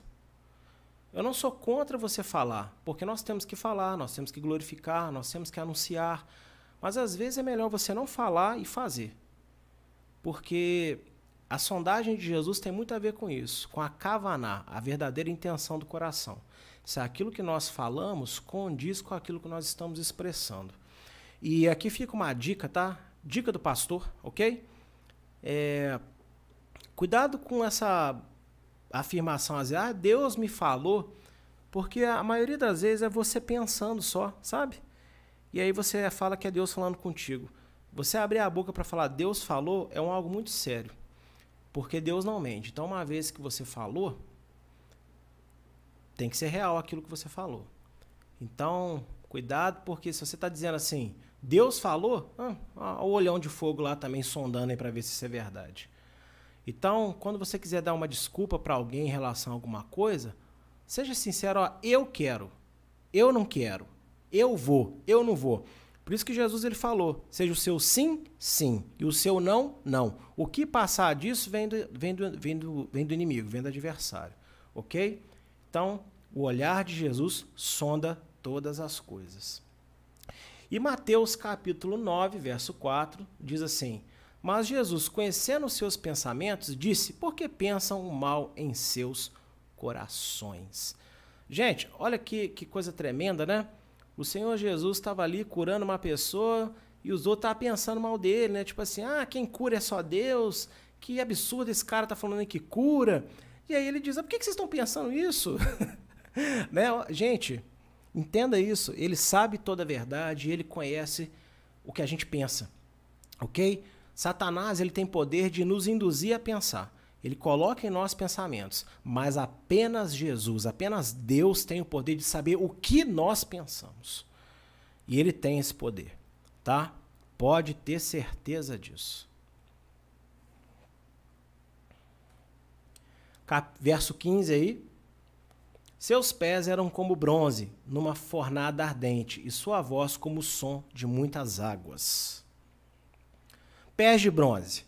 Eu não sou contra você falar, porque nós temos que falar, nós temos que glorificar, nós temos que anunciar, mas às vezes é melhor você não falar e fazer. Porque a sondagem de Jesus tem muito a ver com isso, com a kavaná, a verdadeira intenção do coração. Se aquilo que nós falamos condiz com aquilo que nós estamos expressando. E aqui fica uma dica, tá? Dica do pastor, ok? É, cuidado com essa afirmação, assim, ah, Deus me falou, porque a maioria das vezes é você pensando só, sabe? E aí você fala que é Deus falando contigo. Você abrir a boca para falar Deus falou é um algo muito sério. Porque Deus não mente. Então, uma vez que você falou, tem que ser real aquilo que você falou. Então, cuidado, porque se você está dizendo assim, Deus falou, ah, o olhão de fogo lá também sondando aí para ver se isso é verdade. Então, quando você quiser dar uma desculpa para alguém em relação a alguma coisa, seja sincero, ó, eu quero, eu não quero, eu vou, eu não vou. Por isso que Jesus ele falou: seja o seu sim, sim, e o seu não, não. O que passar disso vem do, vem do, vem do, vem do inimigo, vem do adversário. Ok? Então, o olhar de Jesus sonda todas as coisas. E Mateus capítulo 9, verso 4, diz assim: Mas Jesus, conhecendo os seus pensamentos, disse: Por que pensam o mal em seus corações? Gente, olha que, que coisa tremenda, né? O Senhor Jesus estava ali curando uma pessoa e os outros estavam pensando mal dele, né? Tipo assim, ah, quem cura é só Deus. Que absurdo esse cara tá falando que cura. E aí ele diz, ah, por que, vocês estão pensando isso? né? Gente, entenda isso. Ele sabe toda a verdade, ele conhece o que a gente pensa, ok? Satanás ele tem poder de nos induzir a pensar. Ele coloca em nós pensamentos, mas apenas Jesus, apenas Deus tem o poder de saber o que nós pensamos. E ele tem esse poder, tá? Pode ter certeza disso. Cap verso 15 aí. Seus pés eram como bronze numa fornada ardente, e sua voz como o som de muitas águas. Pés de bronze.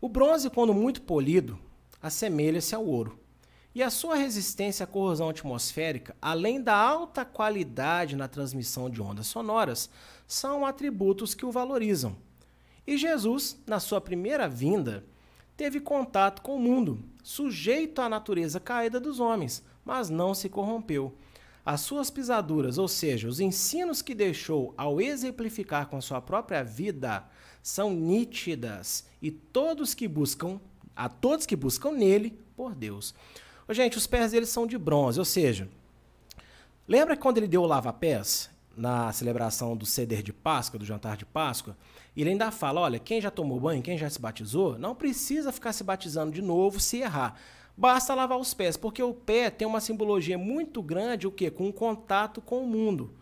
O bronze, quando muito polido, assemelha-se ao ouro. E a sua resistência à corrosão atmosférica, além da alta qualidade na transmissão de ondas sonoras, são atributos que o valorizam. E Jesus, na sua primeira vinda, teve contato com o mundo, sujeito à natureza caída dos homens, mas não se corrompeu. As suas pisaduras, ou seja, os ensinos que deixou ao exemplificar com sua própria vida, são nítidas e todos que buscam, a todos que buscam nele por Deus. Gente, os pés dele são de bronze, ou seja, lembra quando ele deu o lava-pés na celebração do ceder de Páscoa, do jantar de Páscoa? Ele ainda fala: olha, quem já tomou banho, quem já se batizou, não precisa ficar se batizando de novo se errar. Basta lavar os pés, porque o pé tem uma simbologia muito grande, o quê? Com o contato com o mundo.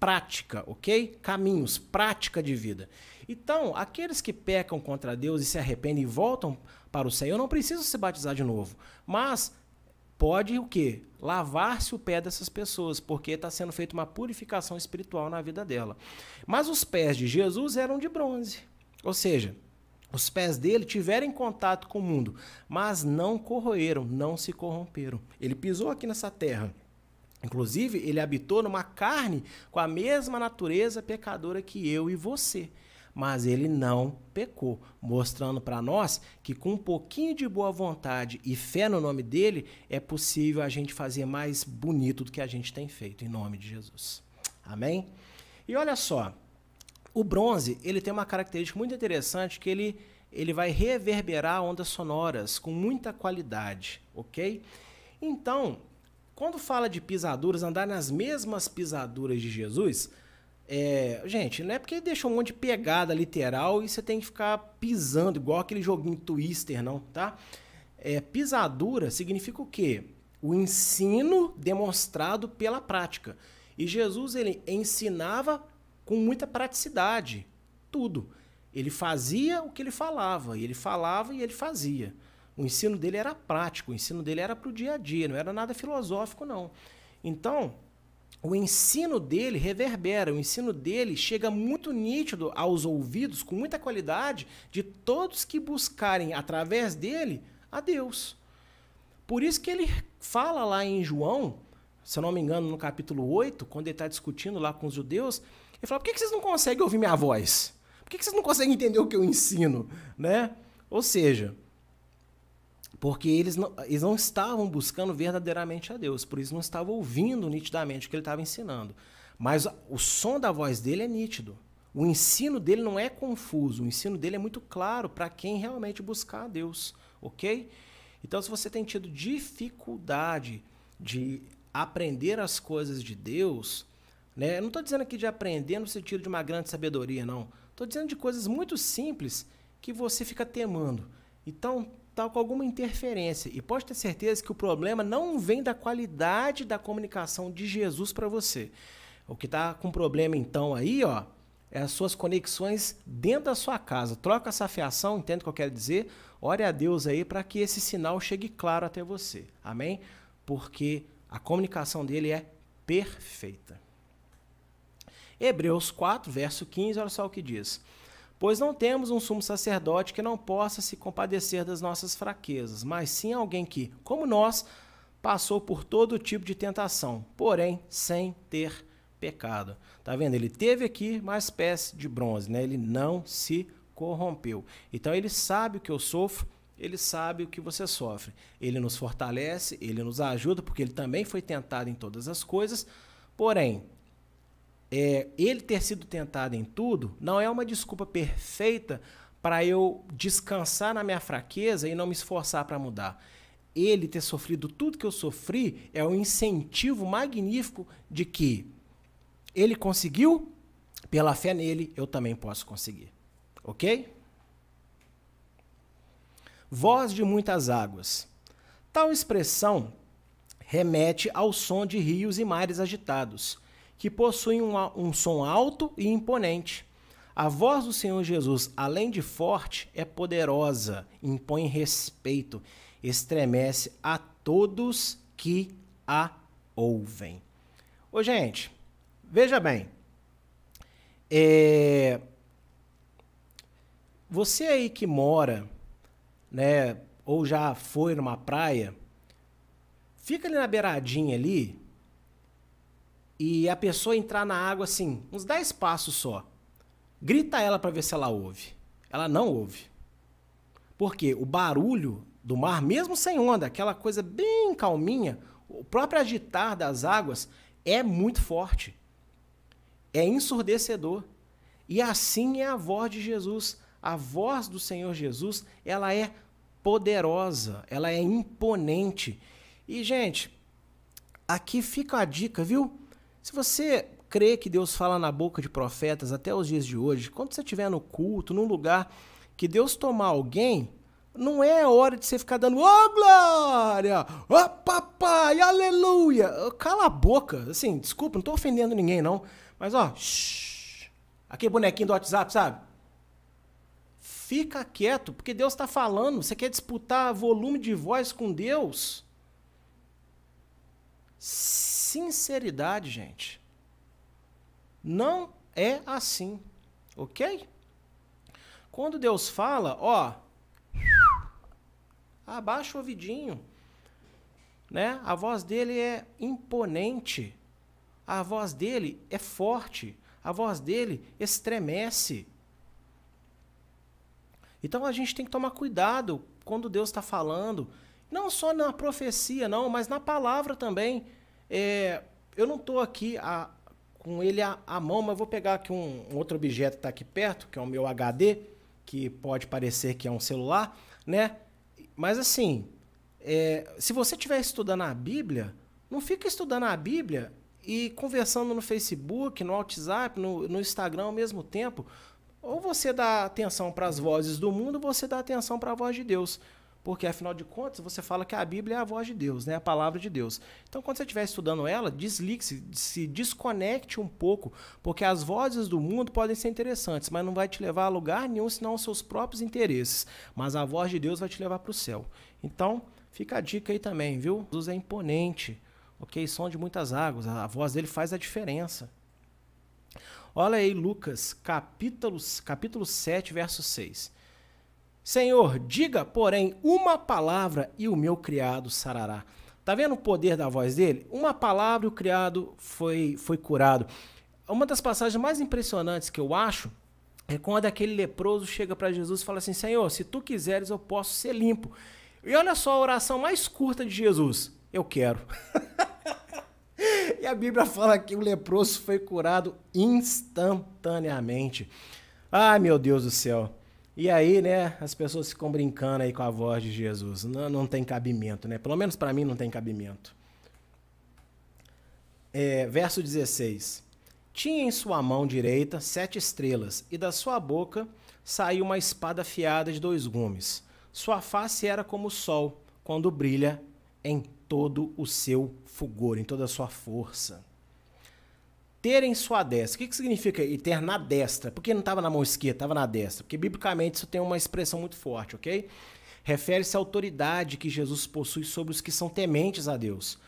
Prática, ok? Caminhos, prática de vida. Então, aqueles que pecam contra Deus e se arrependem e voltam para o Senhor não precisam se batizar de novo. Mas pode o quê? Lavar-se o pé dessas pessoas, porque está sendo feita uma purificação espiritual na vida dela. Mas os pés de Jesus eram de bronze. Ou seja, os pés dele tiveram contato com o mundo, mas não corroeram, não se corromperam. Ele pisou aqui nessa terra. Inclusive, ele habitou numa carne com a mesma natureza pecadora que eu e você mas ele não pecou, mostrando para nós que com um pouquinho de boa vontade e fé no nome dele é possível a gente fazer mais bonito do que a gente tem feito em nome de Jesus. Amém? E olha só, o bronze, ele tem uma característica muito interessante que ele ele vai reverberar ondas sonoras com muita qualidade, OK? Então, quando fala de pisaduras, andar nas mesmas pisaduras de Jesus, é, gente, não é porque deixou um monte de pegada literal e você tem que ficar pisando, igual aquele joguinho Twister, não, tá? É, pisadura significa o quê? O ensino demonstrado pela prática. E Jesus ele ensinava com muita praticidade, tudo. Ele fazia o que ele falava, e ele falava e ele fazia. O ensino dele era prático, o ensino dele era para o dia a dia, não era nada filosófico, não. Então, o ensino dele reverbera, o ensino dele chega muito nítido aos ouvidos, com muita qualidade, de todos que buscarem através dele a Deus. Por isso que ele fala lá em João, se eu não me engano, no capítulo 8, quando ele está discutindo lá com os judeus, ele fala: por que vocês não conseguem ouvir minha voz? Por que vocês não conseguem entender o que eu ensino? Né? Ou seja, porque eles não, eles não estavam buscando verdadeiramente a Deus, por isso não estavam ouvindo nitidamente o que ele estava ensinando. Mas o som da voz dele é nítido. O ensino dele não é confuso, o ensino dele é muito claro para quem realmente buscar a Deus, ok? Então, se você tem tido dificuldade de aprender as coisas de Deus, né? Eu não estou dizendo aqui de aprender no sentido de uma grande sabedoria, não. Estou dizendo de coisas muito simples que você fica temando. Então, está com alguma interferência. E pode ter certeza que o problema não vem da qualidade da comunicação de Jesus para você. O que está com problema então aí, ó, é as suas conexões dentro da sua casa. Troca essa fiação, entende o que eu quero dizer? Ore a Deus aí para que esse sinal chegue claro até você. Amém? Porque a comunicação dele é perfeita. Hebreus 4, verso 15, olha só o que diz. Pois não temos um sumo sacerdote que não possa se compadecer das nossas fraquezas, mas sim alguém que, como nós, passou por todo tipo de tentação, porém sem ter pecado. Tá vendo? Ele teve aqui mais pés de bronze, né? Ele não se corrompeu. Então ele sabe o que eu sofro ele sabe o que você sofre. Ele nos fortalece, ele nos ajuda, porque ele também foi tentado em todas as coisas. Porém, é, ele ter sido tentado em tudo não é uma desculpa perfeita para eu descansar na minha fraqueza e não me esforçar para mudar. Ele ter sofrido tudo que eu sofri é um incentivo magnífico de que ele conseguiu, pela fé nele, eu também posso conseguir. Ok? Voz de muitas águas. Tal expressão remete ao som de rios e mares agitados, que possuem um, um som alto e imponente. A voz do Senhor Jesus, além de forte, é poderosa, impõe respeito, estremece a todos que a ouvem. Ô, gente, veja bem. É... Você aí que mora né, ou já foi numa praia, fica ali na beiradinha ali e a pessoa entrar na água assim, uns 10 passos só. Grita ela para ver se ela ouve. Ela não ouve. Porque o barulho do mar, mesmo sem onda, aquela coisa bem calminha, o próprio agitar das águas é muito forte. É ensurdecedor. E assim é a voz de Jesus a voz do Senhor Jesus, ela é poderosa, ela é imponente. E, gente, aqui fica a dica, viu? Se você crê que Deus fala na boca de profetas até os dias de hoje, quando você estiver no culto, num lugar que Deus tomar alguém, não é hora de você ficar dando, ô oh, glória, ô oh, papai, aleluia. Cala a boca. Assim, desculpa, não tô ofendendo ninguém, não. Mas, ó, shh, aquele bonequinho do WhatsApp, sabe? Fica quieto, porque Deus está falando. Você quer disputar volume de voz com Deus? Sinceridade, gente. Não é assim, ok? Quando Deus fala, ó, abaixa o ouvidinho, né? A voz dele é imponente, a voz dele é forte, a voz dele estremece. Então a gente tem que tomar cuidado quando Deus está falando, não só na profecia, não, mas na palavra também. É, eu não estou aqui a, com ele à, mão, mas vou pegar aqui um, um outro objeto que está aqui perto, que é o meu HD, que pode parecer que é um celular, né? Mas assim, é, se você estiver estudando a Bíblia, não fica estudando a Bíblia e conversando no Facebook, no WhatsApp, no, no Instagram ao mesmo tempo. Ou você dá atenção para as vozes do mundo, ou você dá atenção para a voz de Deus. Porque, afinal de contas, você fala que a Bíblia é a voz de Deus, né? a palavra de Deus. Então, quando você estiver estudando ela, desligue-se, se desconecte um pouco, porque as vozes do mundo podem ser interessantes, mas não vai te levar a lugar nenhum, senão aos seus próprios interesses. Mas a voz de Deus vai te levar para o céu. Então, fica a dica aí também, viu? Jesus é imponente, ok? Som de muitas águas, a voz dele faz a diferença. Olha aí Lucas, capítulo, capítulo 7, verso 6. Senhor, diga, porém, uma palavra e o meu criado sarará. Tá vendo o poder da voz dele? Uma palavra e o criado foi, foi curado. Uma das passagens mais impressionantes que eu acho é quando aquele leproso chega para Jesus e fala assim: Senhor, se tu quiseres, eu posso ser limpo. E olha só a oração mais curta de Jesus: Eu quero. E a Bíblia fala que o leproso foi curado instantaneamente. Ai, meu Deus do céu. E aí, né, as pessoas ficam brincando aí com a voz de Jesus. Não, não tem cabimento, né? Pelo menos para mim não tem cabimento. É, verso 16. Tinha em sua mão direita sete estrelas, e da sua boca saiu uma espada afiada de dois gumes. Sua face era como o sol, quando brilha em todo o seu fulgor, em toda a sua força. Ter em sua destra. O que, que significa e ter na destra? Porque não estava na mão esquerda, estava na destra. Porque biblicamente isso tem uma expressão muito forte, ok? Refere-se à autoridade que Jesus possui sobre os que são tementes a Deus.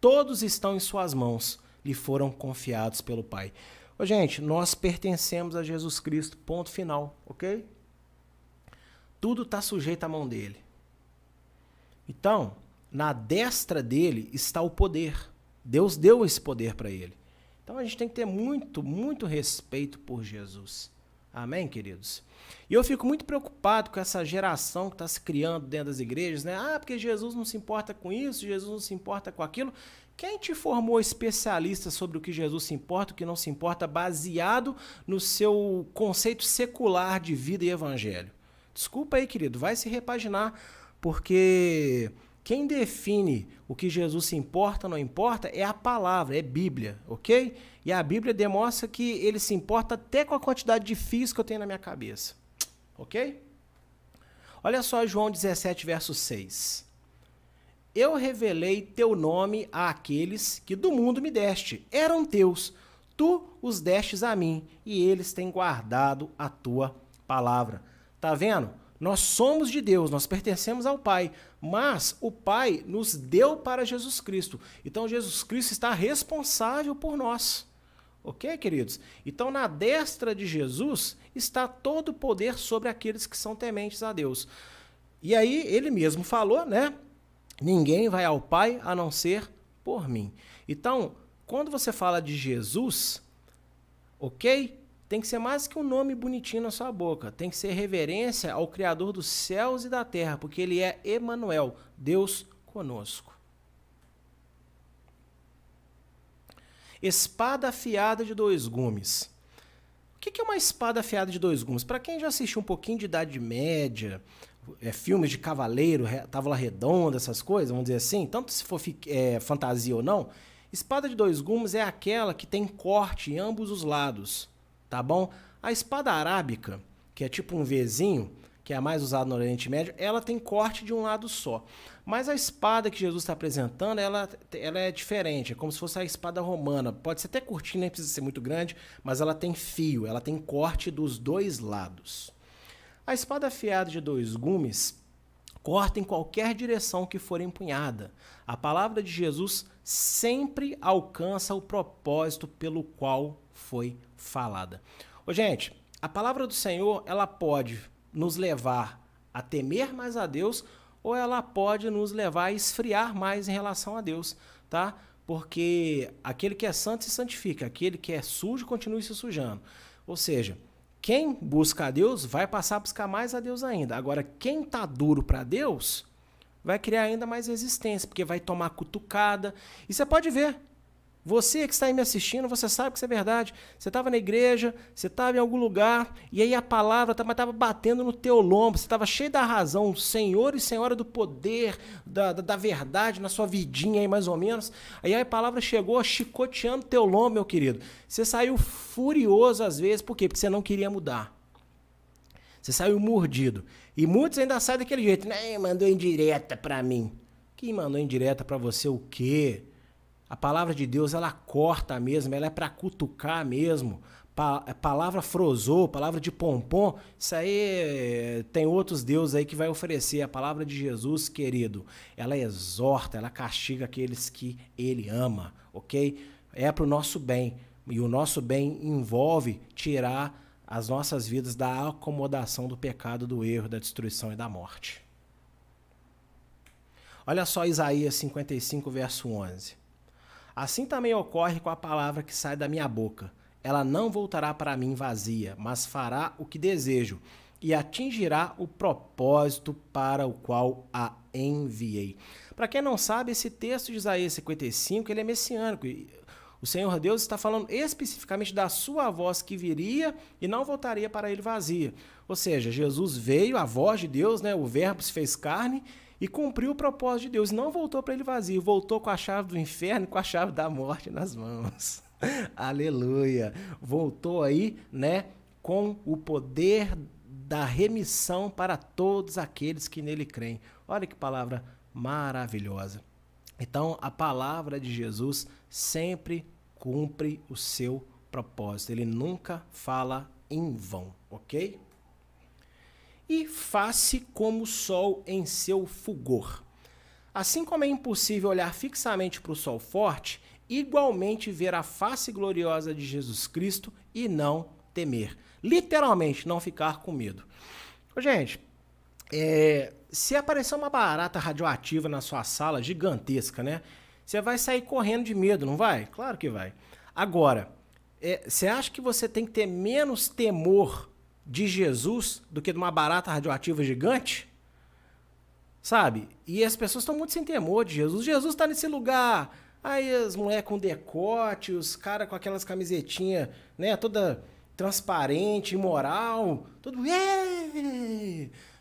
Todos estão em suas mãos, lhe foram confiados pelo Pai. Ô, gente, nós pertencemos a Jesus Cristo, ponto final, ok? Tudo está sujeito à mão dele. Então, na destra dele está o poder. Deus deu esse poder para ele. Então a gente tem que ter muito, muito respeito por Jesus. Amém, queridos? E eu fico muito preocupado com essa geração que está se criando dentro das igrejas, né? Ah, porque Jesus não se importa com isso, Jesus não se importa com aquilo. Quem te formou especialista sobre o que Jesus se importa, o que não se importa, baseado no seu conceito secular de vida e evangelho? Desculpa aí, querido, vai se repaginar, porque quem define o que Jesus se importa ou não importa é a palavra, é Bíblia, ok? E a Bíblia demonstra que ele se importa até com a quantidade de fios que eu tenho na minha cabeça, ok? Olha só João 17, verso 6. Eu revelei teu nome àqueles que do mundo me deste, eram teus. Tu os destes a mim, e eles têm guardado a tua palavra. Tá vendo? Nós somos de Deus, nós pertencemos ao Pai, mas o Pai nos deu para Jesus Cristo. Então Jesus Cristo está responsável por nós. Ok, queridos? Então, na destra de Jesus está todo o poder sobre aqueles que são tementes a Deus. E aí, ele mesmo falou, né? Ninguém vai ao Pai a não ser por mim. Então, quando você fala de Jesus, ok? Tem que ser mais que um nome bonitinho na sua boca. Tem que ser reverência ao Criador dos céus e da terra, porque ele é Emanuel, Deus conosco. Espada afiada de dois gumes. O que é uma espada afiada de dois gumes? Para quem já assistiu um pouquinho de Idade Média, é, filmes de cavaleiro, tábua redonda, essas coisas, vamos dizer assim, tanto se for é, fantasia ou não, espada de dois gumes é aquela que tem corte em ambos os lados tá bom? A espada arábica, que é tipo um Vzinho, que é a mais usada no Oriente Médio, ela tem corte de um lado só. Mas a espada que Jesus está apresentando, ela, ela é diferente, é como se fosse a espada romana. Pode ser até curtinha, nem precisa ser muito grande, mas ela tem fio, ela tem corte dos dois lados. A espada afiada de dois gumes corta em qualquer direção que for empunhada. A palavra de Jesus sempre alcança o propósito pelo qual foi falada. Ô, gente, a palavra do Senhor, ela pode nos levar a temer mais a Deus ou ela pode nos levar a esfriar mais em relação a Deus, tá? Porque aquele que é santo se santifica, aquele que é sujo continue se sujando. Ou seja, quem busca a Deus vai passar a buscar mais a Deus ainda. Agora, quem tá duro para Deus vai criar ainda mais resistência, porque vai tomar cutucada. E você pode ver, você que está aí me assistindo, você sabe que isso é verdade. Você estava na igreja, você estava em algum lugar, e aí a palavra estava batendo no teu lombo, você estava cheio da razão, Senhor e Senhora do poder, da, da, da, verdade na sua vidinha aí, mais ou menos. Aí a palavra chegou chicoteando teu lombo, meu querido. Você saiu furioso às vezes, por quê? Porque você não queria mudar. Você saiu mordido. E muitos ainda saem daquele jeito, né? Mandou indireta para mim. Quem mandou indireta para você o quê? A palavra de Deus, ela corta mesmo, ela é para cutucar mesmo. Pa palavra frozou, palavra de pompom, isso aí eh, tem outros deuses aí que vai oferecer. A palavra de Jesus, querido, ela exorta, ela castiga aqueles que ele ama, ok? É para o nosso bem. E o nosso bem envolve tirar as nossas vidas da acomodação do pecado, do erro, da destruição e da morte. Olha só Isaías 55, verso 11. Assim também ocorre com a palavra que sai da minha boca. Ela não voltará para mim vazia, mas fará o que desejo e atingirá o propósito para o qual a enviei. Para quem não sabe, esse texto de Isaías 55 ele é messiânico. O Senhor Deus está falando especificamente da sua voz que viria e não voltaria para ele vazia. Ou seja, Jesus veio, a voz de Deus, né, o Verbo se fez carne e cumpriu o propósito de Deus. Não voltou para ele vazio, voltou com a chave do inferno e com a chave da morte nas mãos. Aleluia. Voltou aí, né, com o poder da remissão para todos aqueles que nele creem. Olha que palavra maravilhosa. Então, a palavra de Jesus sempre cumpre o seu propósito. Ele nunca fala em vão, ok? E face como o sol em seu fulgor. Assim como é impossível olhar fixamente para o sol forte, igualmente ver a face gloriosa de Jesus Cristo e não temer. Literalmente, não ficar com medo. Gente, é, se aparecer uma barata radioativa na sua sala, gigantesca, né? Você vai sair correndo de medo, não vai? Claro que vai. Agora, é, você acha que você tem que ter menos temor de Jesus do que de uma barata radioativa gigante? Sabe? E as pessoas estão muito sem temor de Jesus. Jesus está nesse lugar. Aí as mulheres com decote, os caras com aquelas camisetinhas, né, toda transparente, imoral, tudo.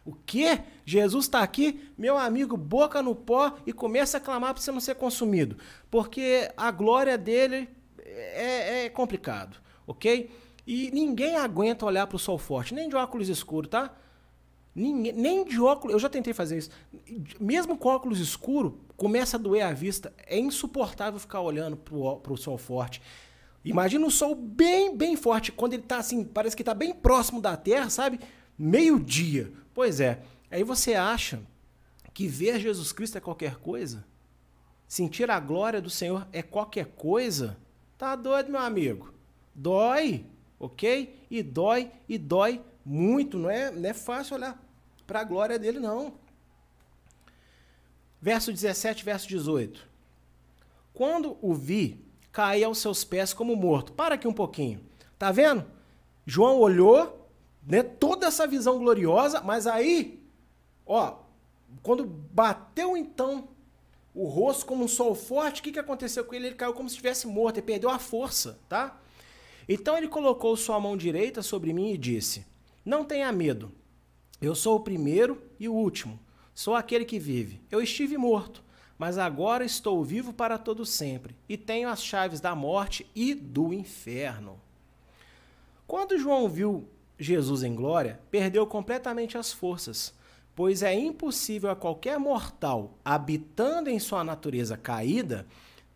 O quê? Jesus está aqui, meu amigo, boca no pó e começa a clamar para você não ser consumido. Porque a glória dele é, é complicado, ok? E ninguém aguenta olhar para o sol forte, nem de óculos escuros, tá? Ninguém, nem de óculos. Eu já tentei fazer isso. Mesmo com óculos escuro, começa a doer a vista. É insuportável ficar olhando para o sol forte. Imagina o sol bem, bem forte, quando ele está assim, parece que está bem próximo da Terra, sabe? Meio-dia. Pois é. Aí você acha que ver Jesus Cristo é qualquer coisa? Sentir a glória do Senhor é qualquer coisa? Tá doido, meu amigo? Dói, ok? E dói, e dói muito. Não é, não é fácil olhar para a glória dele, não. Verso 17, verso 18. Quando o vi, caí aos seus pés como morto. Para aqui um pouquinho. Tá vendo? João olhou né? Toda essa visão gloriosa, mas aí, ó, quando bateu então o rosto como um sol forte, o que, que aconteceu com ele? Ele caiu como se estivesse morto, ele perdeu a força, tá? Então ele colocou sua mão direita sobre mim e disse: Não tenha medo, eu sou o primeiro e o último, sou aquele que vive. Eu estive morto, mas agora estou vivo para todo sempre e tenho as chaves da morte e do inferno. Quando João viu Jesus em glória, perdeu completamente as forças, pois é impossível a qualquer mortal, habitando em sua natureza caída,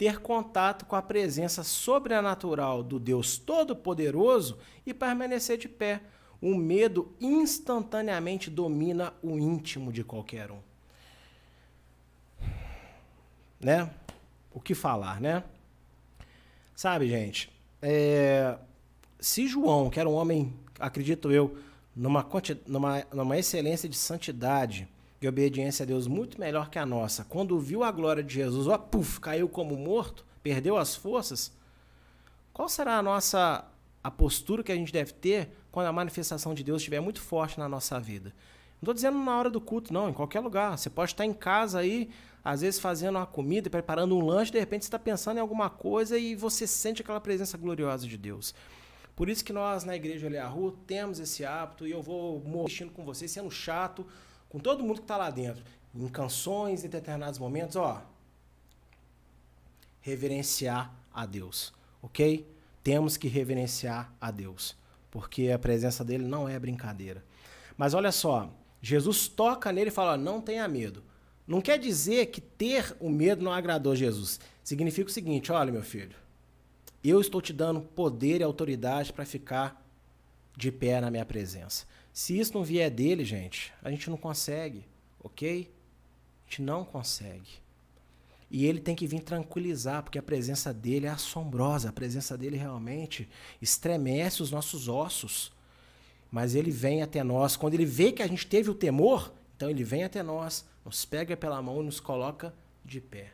ter contato com a presença sobrenatural do Deus Todo-Poderoso e permanecer de pé. O medo instantaneamente domina o íntimo de qualquer um. Né? O que falar, né? Sabe, gente, é... se João, que era um homem acredito eu, numa, numa, numa excelência de santidade e obediência a Deus muito melhor que a nossa, quando viu a glória de Jesus, ó, puf, caiu como morto, perdeu as forças, qual será a nossa a postura que a gente deve ter quando a manifestação de Deus estiver muito forte na nossa vida? Não estou dizendo na hora do culto, não, em qualquer lugar. Você pode estar em casa aí, às vezes fazendo uma comida, preparando um lanche, de repente você está pensando em alguma coisa e você sente aquela presença gloriosa de Deus. Por isso que nós, na Igreja Eliahu, temos esse hábito e eu vou mexendo com vocês, sendo chato com todo mundo que está lá dentro. Em canções, em determinados momentos, ó. Reverenciar a Deus, ok? Temos que reverenciar a Deus, porque a presença dele não é brincadeira. Mas olha só, Jesus toca nele e fala: não tenha medo. Não quer dizer que ter o medo não agradou Jesus. Significa o seguinte: olha, meu filho, eu estou te dando poder e autoridade para ficar de pé na minha presença. Se isso não vier dele, gente, a gente não consegue, ok? A gente não consegue. E ele tem que vir tranquilizar, porque a presença dele é assombrosa, a presença dele realmente estremece os nossos ossos. Mas ele vem até nós, quando ele vê que a gente teve o temor, então ele vem até nós, nos pega pela mão e nos coloca de pé.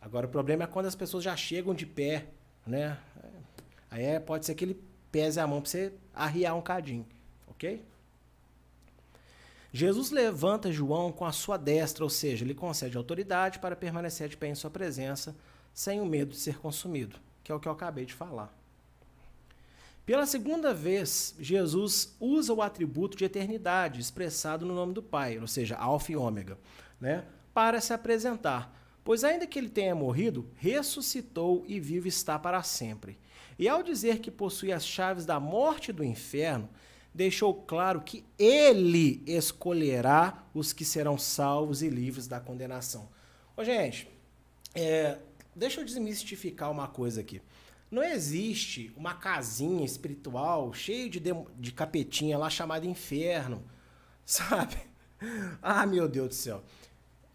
Agora o problema é quando as pessoas já chegam de pé né? Aí é, pode ser que ele pese a mão para você arriar um cadinho, ok? Jesus levanta João com a sua destra, ou seja, ele concede autoridade para permanecer de pé em sua presença, sem o medo de ser consumido, que é o que eu acabei de falar. Pela segunda vez, Jesus usa o atributo de eternidade, expressado no nome do Pai, ou seja, Alfa e Ômega, né, para se apresentar, Pois, ainda que ele tenha morrido, ressuscitou e vivo está para sempre. E ao dizer que possui as chaves da morte e do inferno, deixou claro que ele escolherá os que serão salvos e livres da condenação. Ô, gente, é, deixa eu desmistificar uma coisa aqui. Não existe uma casinha espiritual cheia de, de capetinha lá chamada inferno, sabe? Ah, meu Deus do céu.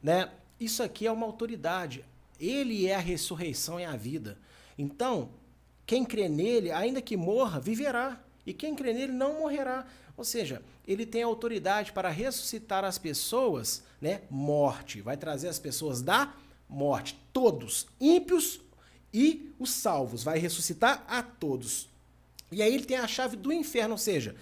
Né? Isso aqui é uma autoridade. Ele é a ressurreição e a vida. Então, quem crê nele, ainda que morra, viverá. E quem crê nele não morrerá. Ou seja, ele tem autoridade para ressuscitar as pessoas, né? Morte. Vai trazer as pessoas da morte. Todos, ímpios e os salvos. Vai ressuscitar a todos. E aí ele tem a chave do inferno, ou seja,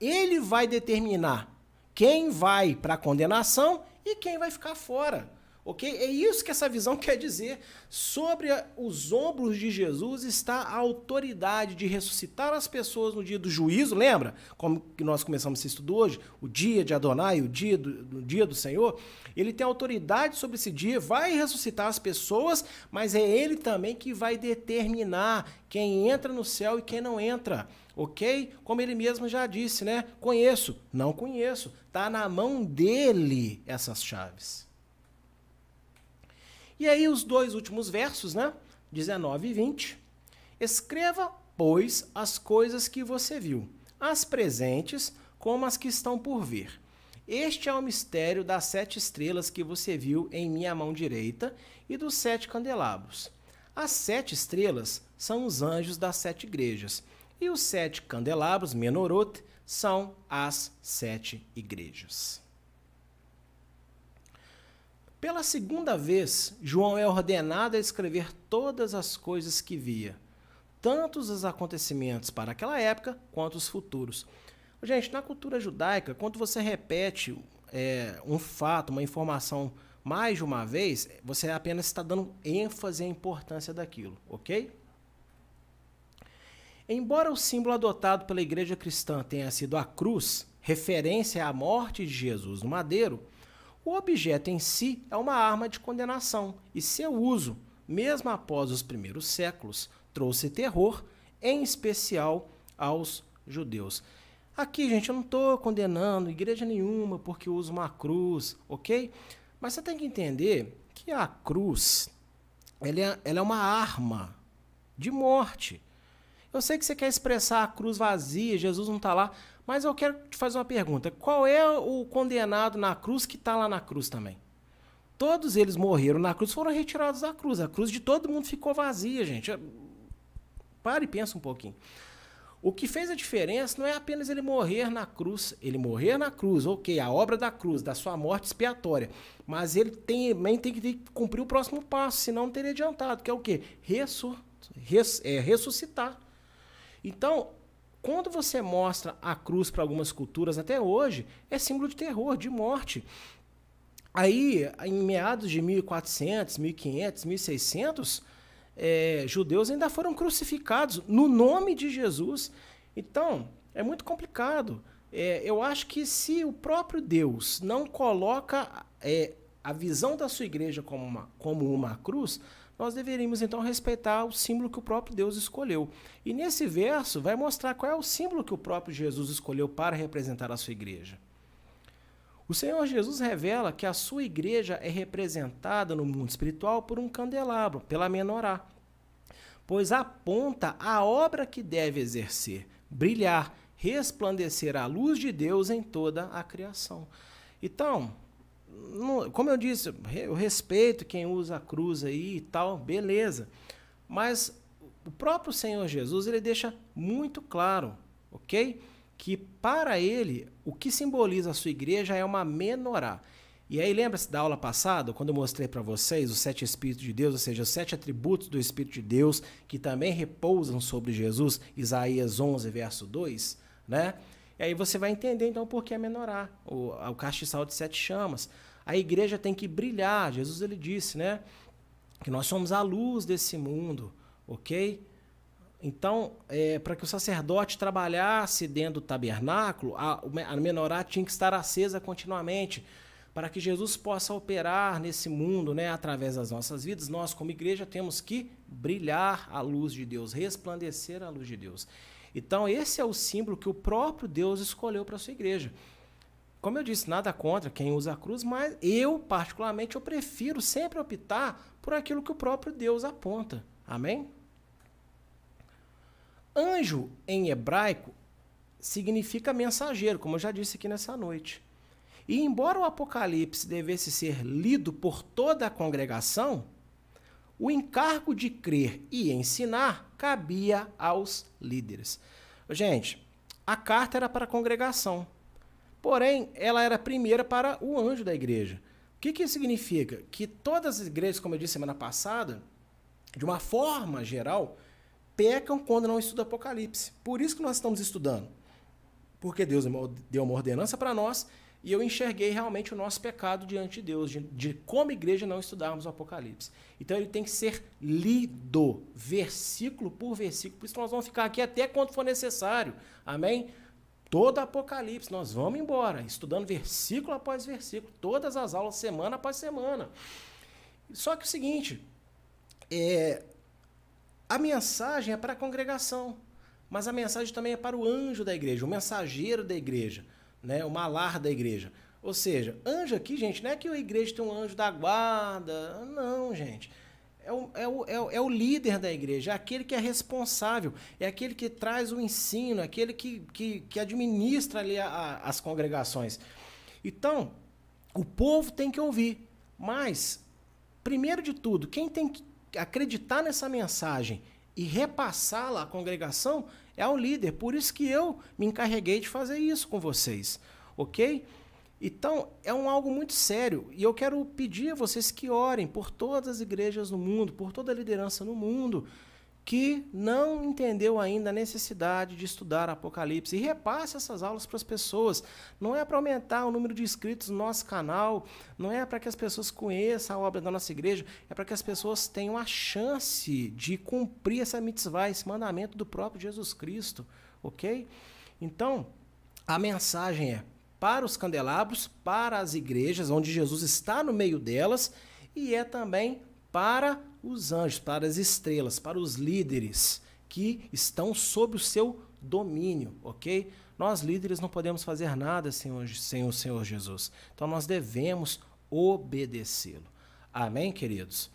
ele vai determinar quem vai para a condenação e quem vai ficar fora. Ok? É isso que essa visão quer dizer. Sobre os ombros de Jesus está a autoridade de ressuscitar as pessoas no dia do juízo. Lembra? Como que nós começamos esse estudo hoje? O dia de Adonai, o dia do, do dia do Senhor. Ele tem autoridade sobre esse dia, vai ressuscitar as pessoas, mas é ele também que vai determinar quem entra no céu e quem não entra ok? Como ele mesmo já disse, né? Conheço, não conheço. Tá na mão dele essas chaves. E aí os dois últimos versos, né? 19 e 20. Escreva, pois, as coisas que você viu, as presentes como as que estão por vir. Este é o mistério das sete estrelas que você viu em minha mão direita e dos sete candelabros. As sete estrelas são os anjos das sete igrejas, e os sete candelabros, menorot, são as sete igrejas. Pela segunda vez, João é ordenado a escrever todas as coisas que via, tanto os acontecimentos para aquela época quanto os futuros. Gente, na cultura judaica, quando você repete é, um fato, uma informação mais de uma vez, você apenas está dando ênfase à importância daquilo, ok? Embora o símbolo adotado pela igreja cristã tenha sido a cruz, referência à morte de Jesus no madeiro, o objeto em si é uma arma de condenação e seu uso, mesmo após os primeiros séculos, trouxe terror, em especial aos judeus. Aqui, gente, eu não estou condenando igreja nenhuma porque usa uma cruz, ok? Mas você tem que entender que a cruz ela é, ela é uma arma de morte. Eu sei que você quer expressar a cruz vazia, Jesus não está lá, mas eu quero te fazer uma pergunta: qual é o condenado na cruz que está lá na cruz também? Todos eles morreram na cruz, foram retirados da cruz. A cruz de todo mundo ficou vazia, gente. Pare e pensa um pouquinho. O que fez a diferença não é apenas ele morrer na cruz, ele morrer na cruz, ok, a obra da cruz, da sua morte expiatória, mas ele tem, também tem que cumprir o próximo passo, senão não teria adiantado, que é o quê? Res, é, ressuscitar. Então, quando você mostra a cruz para algumas culturas até hoje, é símbolo de terror, de morte. Aí, em meados de 1400, 1500, 1600, é, judeus ainda foram crucificados no nome de Jesus. Então, é muito complicado. É, eu acho que se o próprio Deus não coloca é, a visão da sua igreja como uma, como uma cruz, nós deveríamos então respeitar o símbolo que o próprio Deus escolheu. E nesse verso vai mostrar qual é o símbolo que o próprio Jesus escolheu para representar a sua igreja. O Senhor Jesus revela que a sua igreja é representada no mundo espiritual por um candelabro, pela menorá, pois aponta a obra que deve exercer, brilhar, resplandecer a luz de Deus em toda a criação. Então, como eu disse, eu respeito quem usa a cruz aí e tal, beleza. Mas o próprio Senhor Jesus, ele deixa muito claro, ok? Que para ele, o que simboliza a sua igreja é uma menorá. E aí lembra-se da aula passada, quando eu mostrei para vocês os sete Espíritos de Deus, ou seja, os sete atributos do Espírito de Deus, que também repousam sobre Jesus, Isaías 11, verso 2, né? E aí você vai entender então por que a o, o castiçal de sete chamas. A igreja tem que brilhar. Jesus ele disse, né? Que nós somos a luz desse mundo, ok? Então, é, para que o sacerdote trabalhasse dentro do tabernáculo, a, a menorá tinha que estar acesa continuamente. Para que Jesus possa operar nesse mundo, né, através das nossas vidas, nós, como igreja, temos que brilhar a luz de Deus, resplandecer a luz de Deus. Então, esse é o símbolo que o próprio Deus escolheu para a sua igreja. Como eu disse, nada contra quem usa a cruz, mas eu, particularmente, eu prefiro sempre optar por aquilo que o próprio Deus aponta. Amém? Anjo, em hebraico, significa mensageiro, como eu já disse aqui nessa noite. E embora o Apocalipse devesse ser lido por toda a congregação, o encargo de crer e ensinar cabia aos líderes. Gente, a carta era para a congregação, porém, ela era primeira para o anjo da igreja. O que, que isso significa? Que todas as igrejas, como eu disse semana passada, de uma forma geral, pecam quando não estudam Apocalipse. Por isso que nós estamos estudando. porque Deus deu uma ordenança para nós e eu enxerguei realmente o nosso pecado diante de Deus, de, de, como igreja não estudarmos o Apocalipse. Então ele tem que ser lido, versículo por versículo. Por isso nós vamos ficar aqui até quando for necessário. Amém? Todo Apocalipse, nós vamos embora, estudando versículo após versículo, todas as aulas, semana após semana. Só que é o seguinte, é, a mensagem é para a congregação, mas a mensagem também é para o anjo da igreja, o mensageiro da igreja né? O malar da igreja. Ou seja, anjo aqui, gente, não é que a igreja tem um anjo da guarda. Não, gente. É o, é, o, é, o, é o líder da igreja, é aquele que é responsável, é aquele que traz o ensino, é aquele que, que, que administra ali a, a, as congregações. Então, o povo tem que ouvir. Mas, primeiro de tudo, quem tem que acreditar nessa mensagem e repassá-la à congregação é o líder. Por isso que eu me encarreguei de fazer isso com vocês, ok? Então, é um algo muito sério e eu quero pedir a vocês que orem por todas as igrejas no mundo, por toda a liderança no mundo, que não entendeu ainda a necessidade de estudar Apocalipse e repasse essas aulas para as pessoas. Não é para aumentar o número de inscritos no nosso canal, não é para que as pessoas conheçam a obra da nossa igreja, é para que as pessoas tenham a chance de cumprir essa mitzvah, esse mandamento do próprio Jesus Cristo, ok? Então, a mensagem é para os candelabros, para as igrejas, onde Jesus está no meio delas, e é também para os anjos, para as estrelas, para os líderes que estão sob o seu domínio, ok? Nós líderes não podemos fazer nada sem o, Senhor Jesus. Então nós devemos obedecê-lo. Amém, queridos?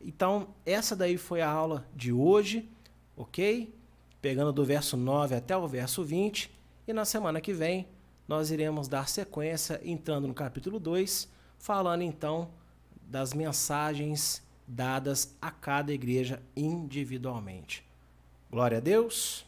Então, essa daí foi a aula de hoje, ok? Pegando do verso 9 até o verso 20. E na semana que vem nós iremos dar sequência entrando no capítulo 2, falando então das mensagens dadas a cada igreja individualmente. Glória a Deus.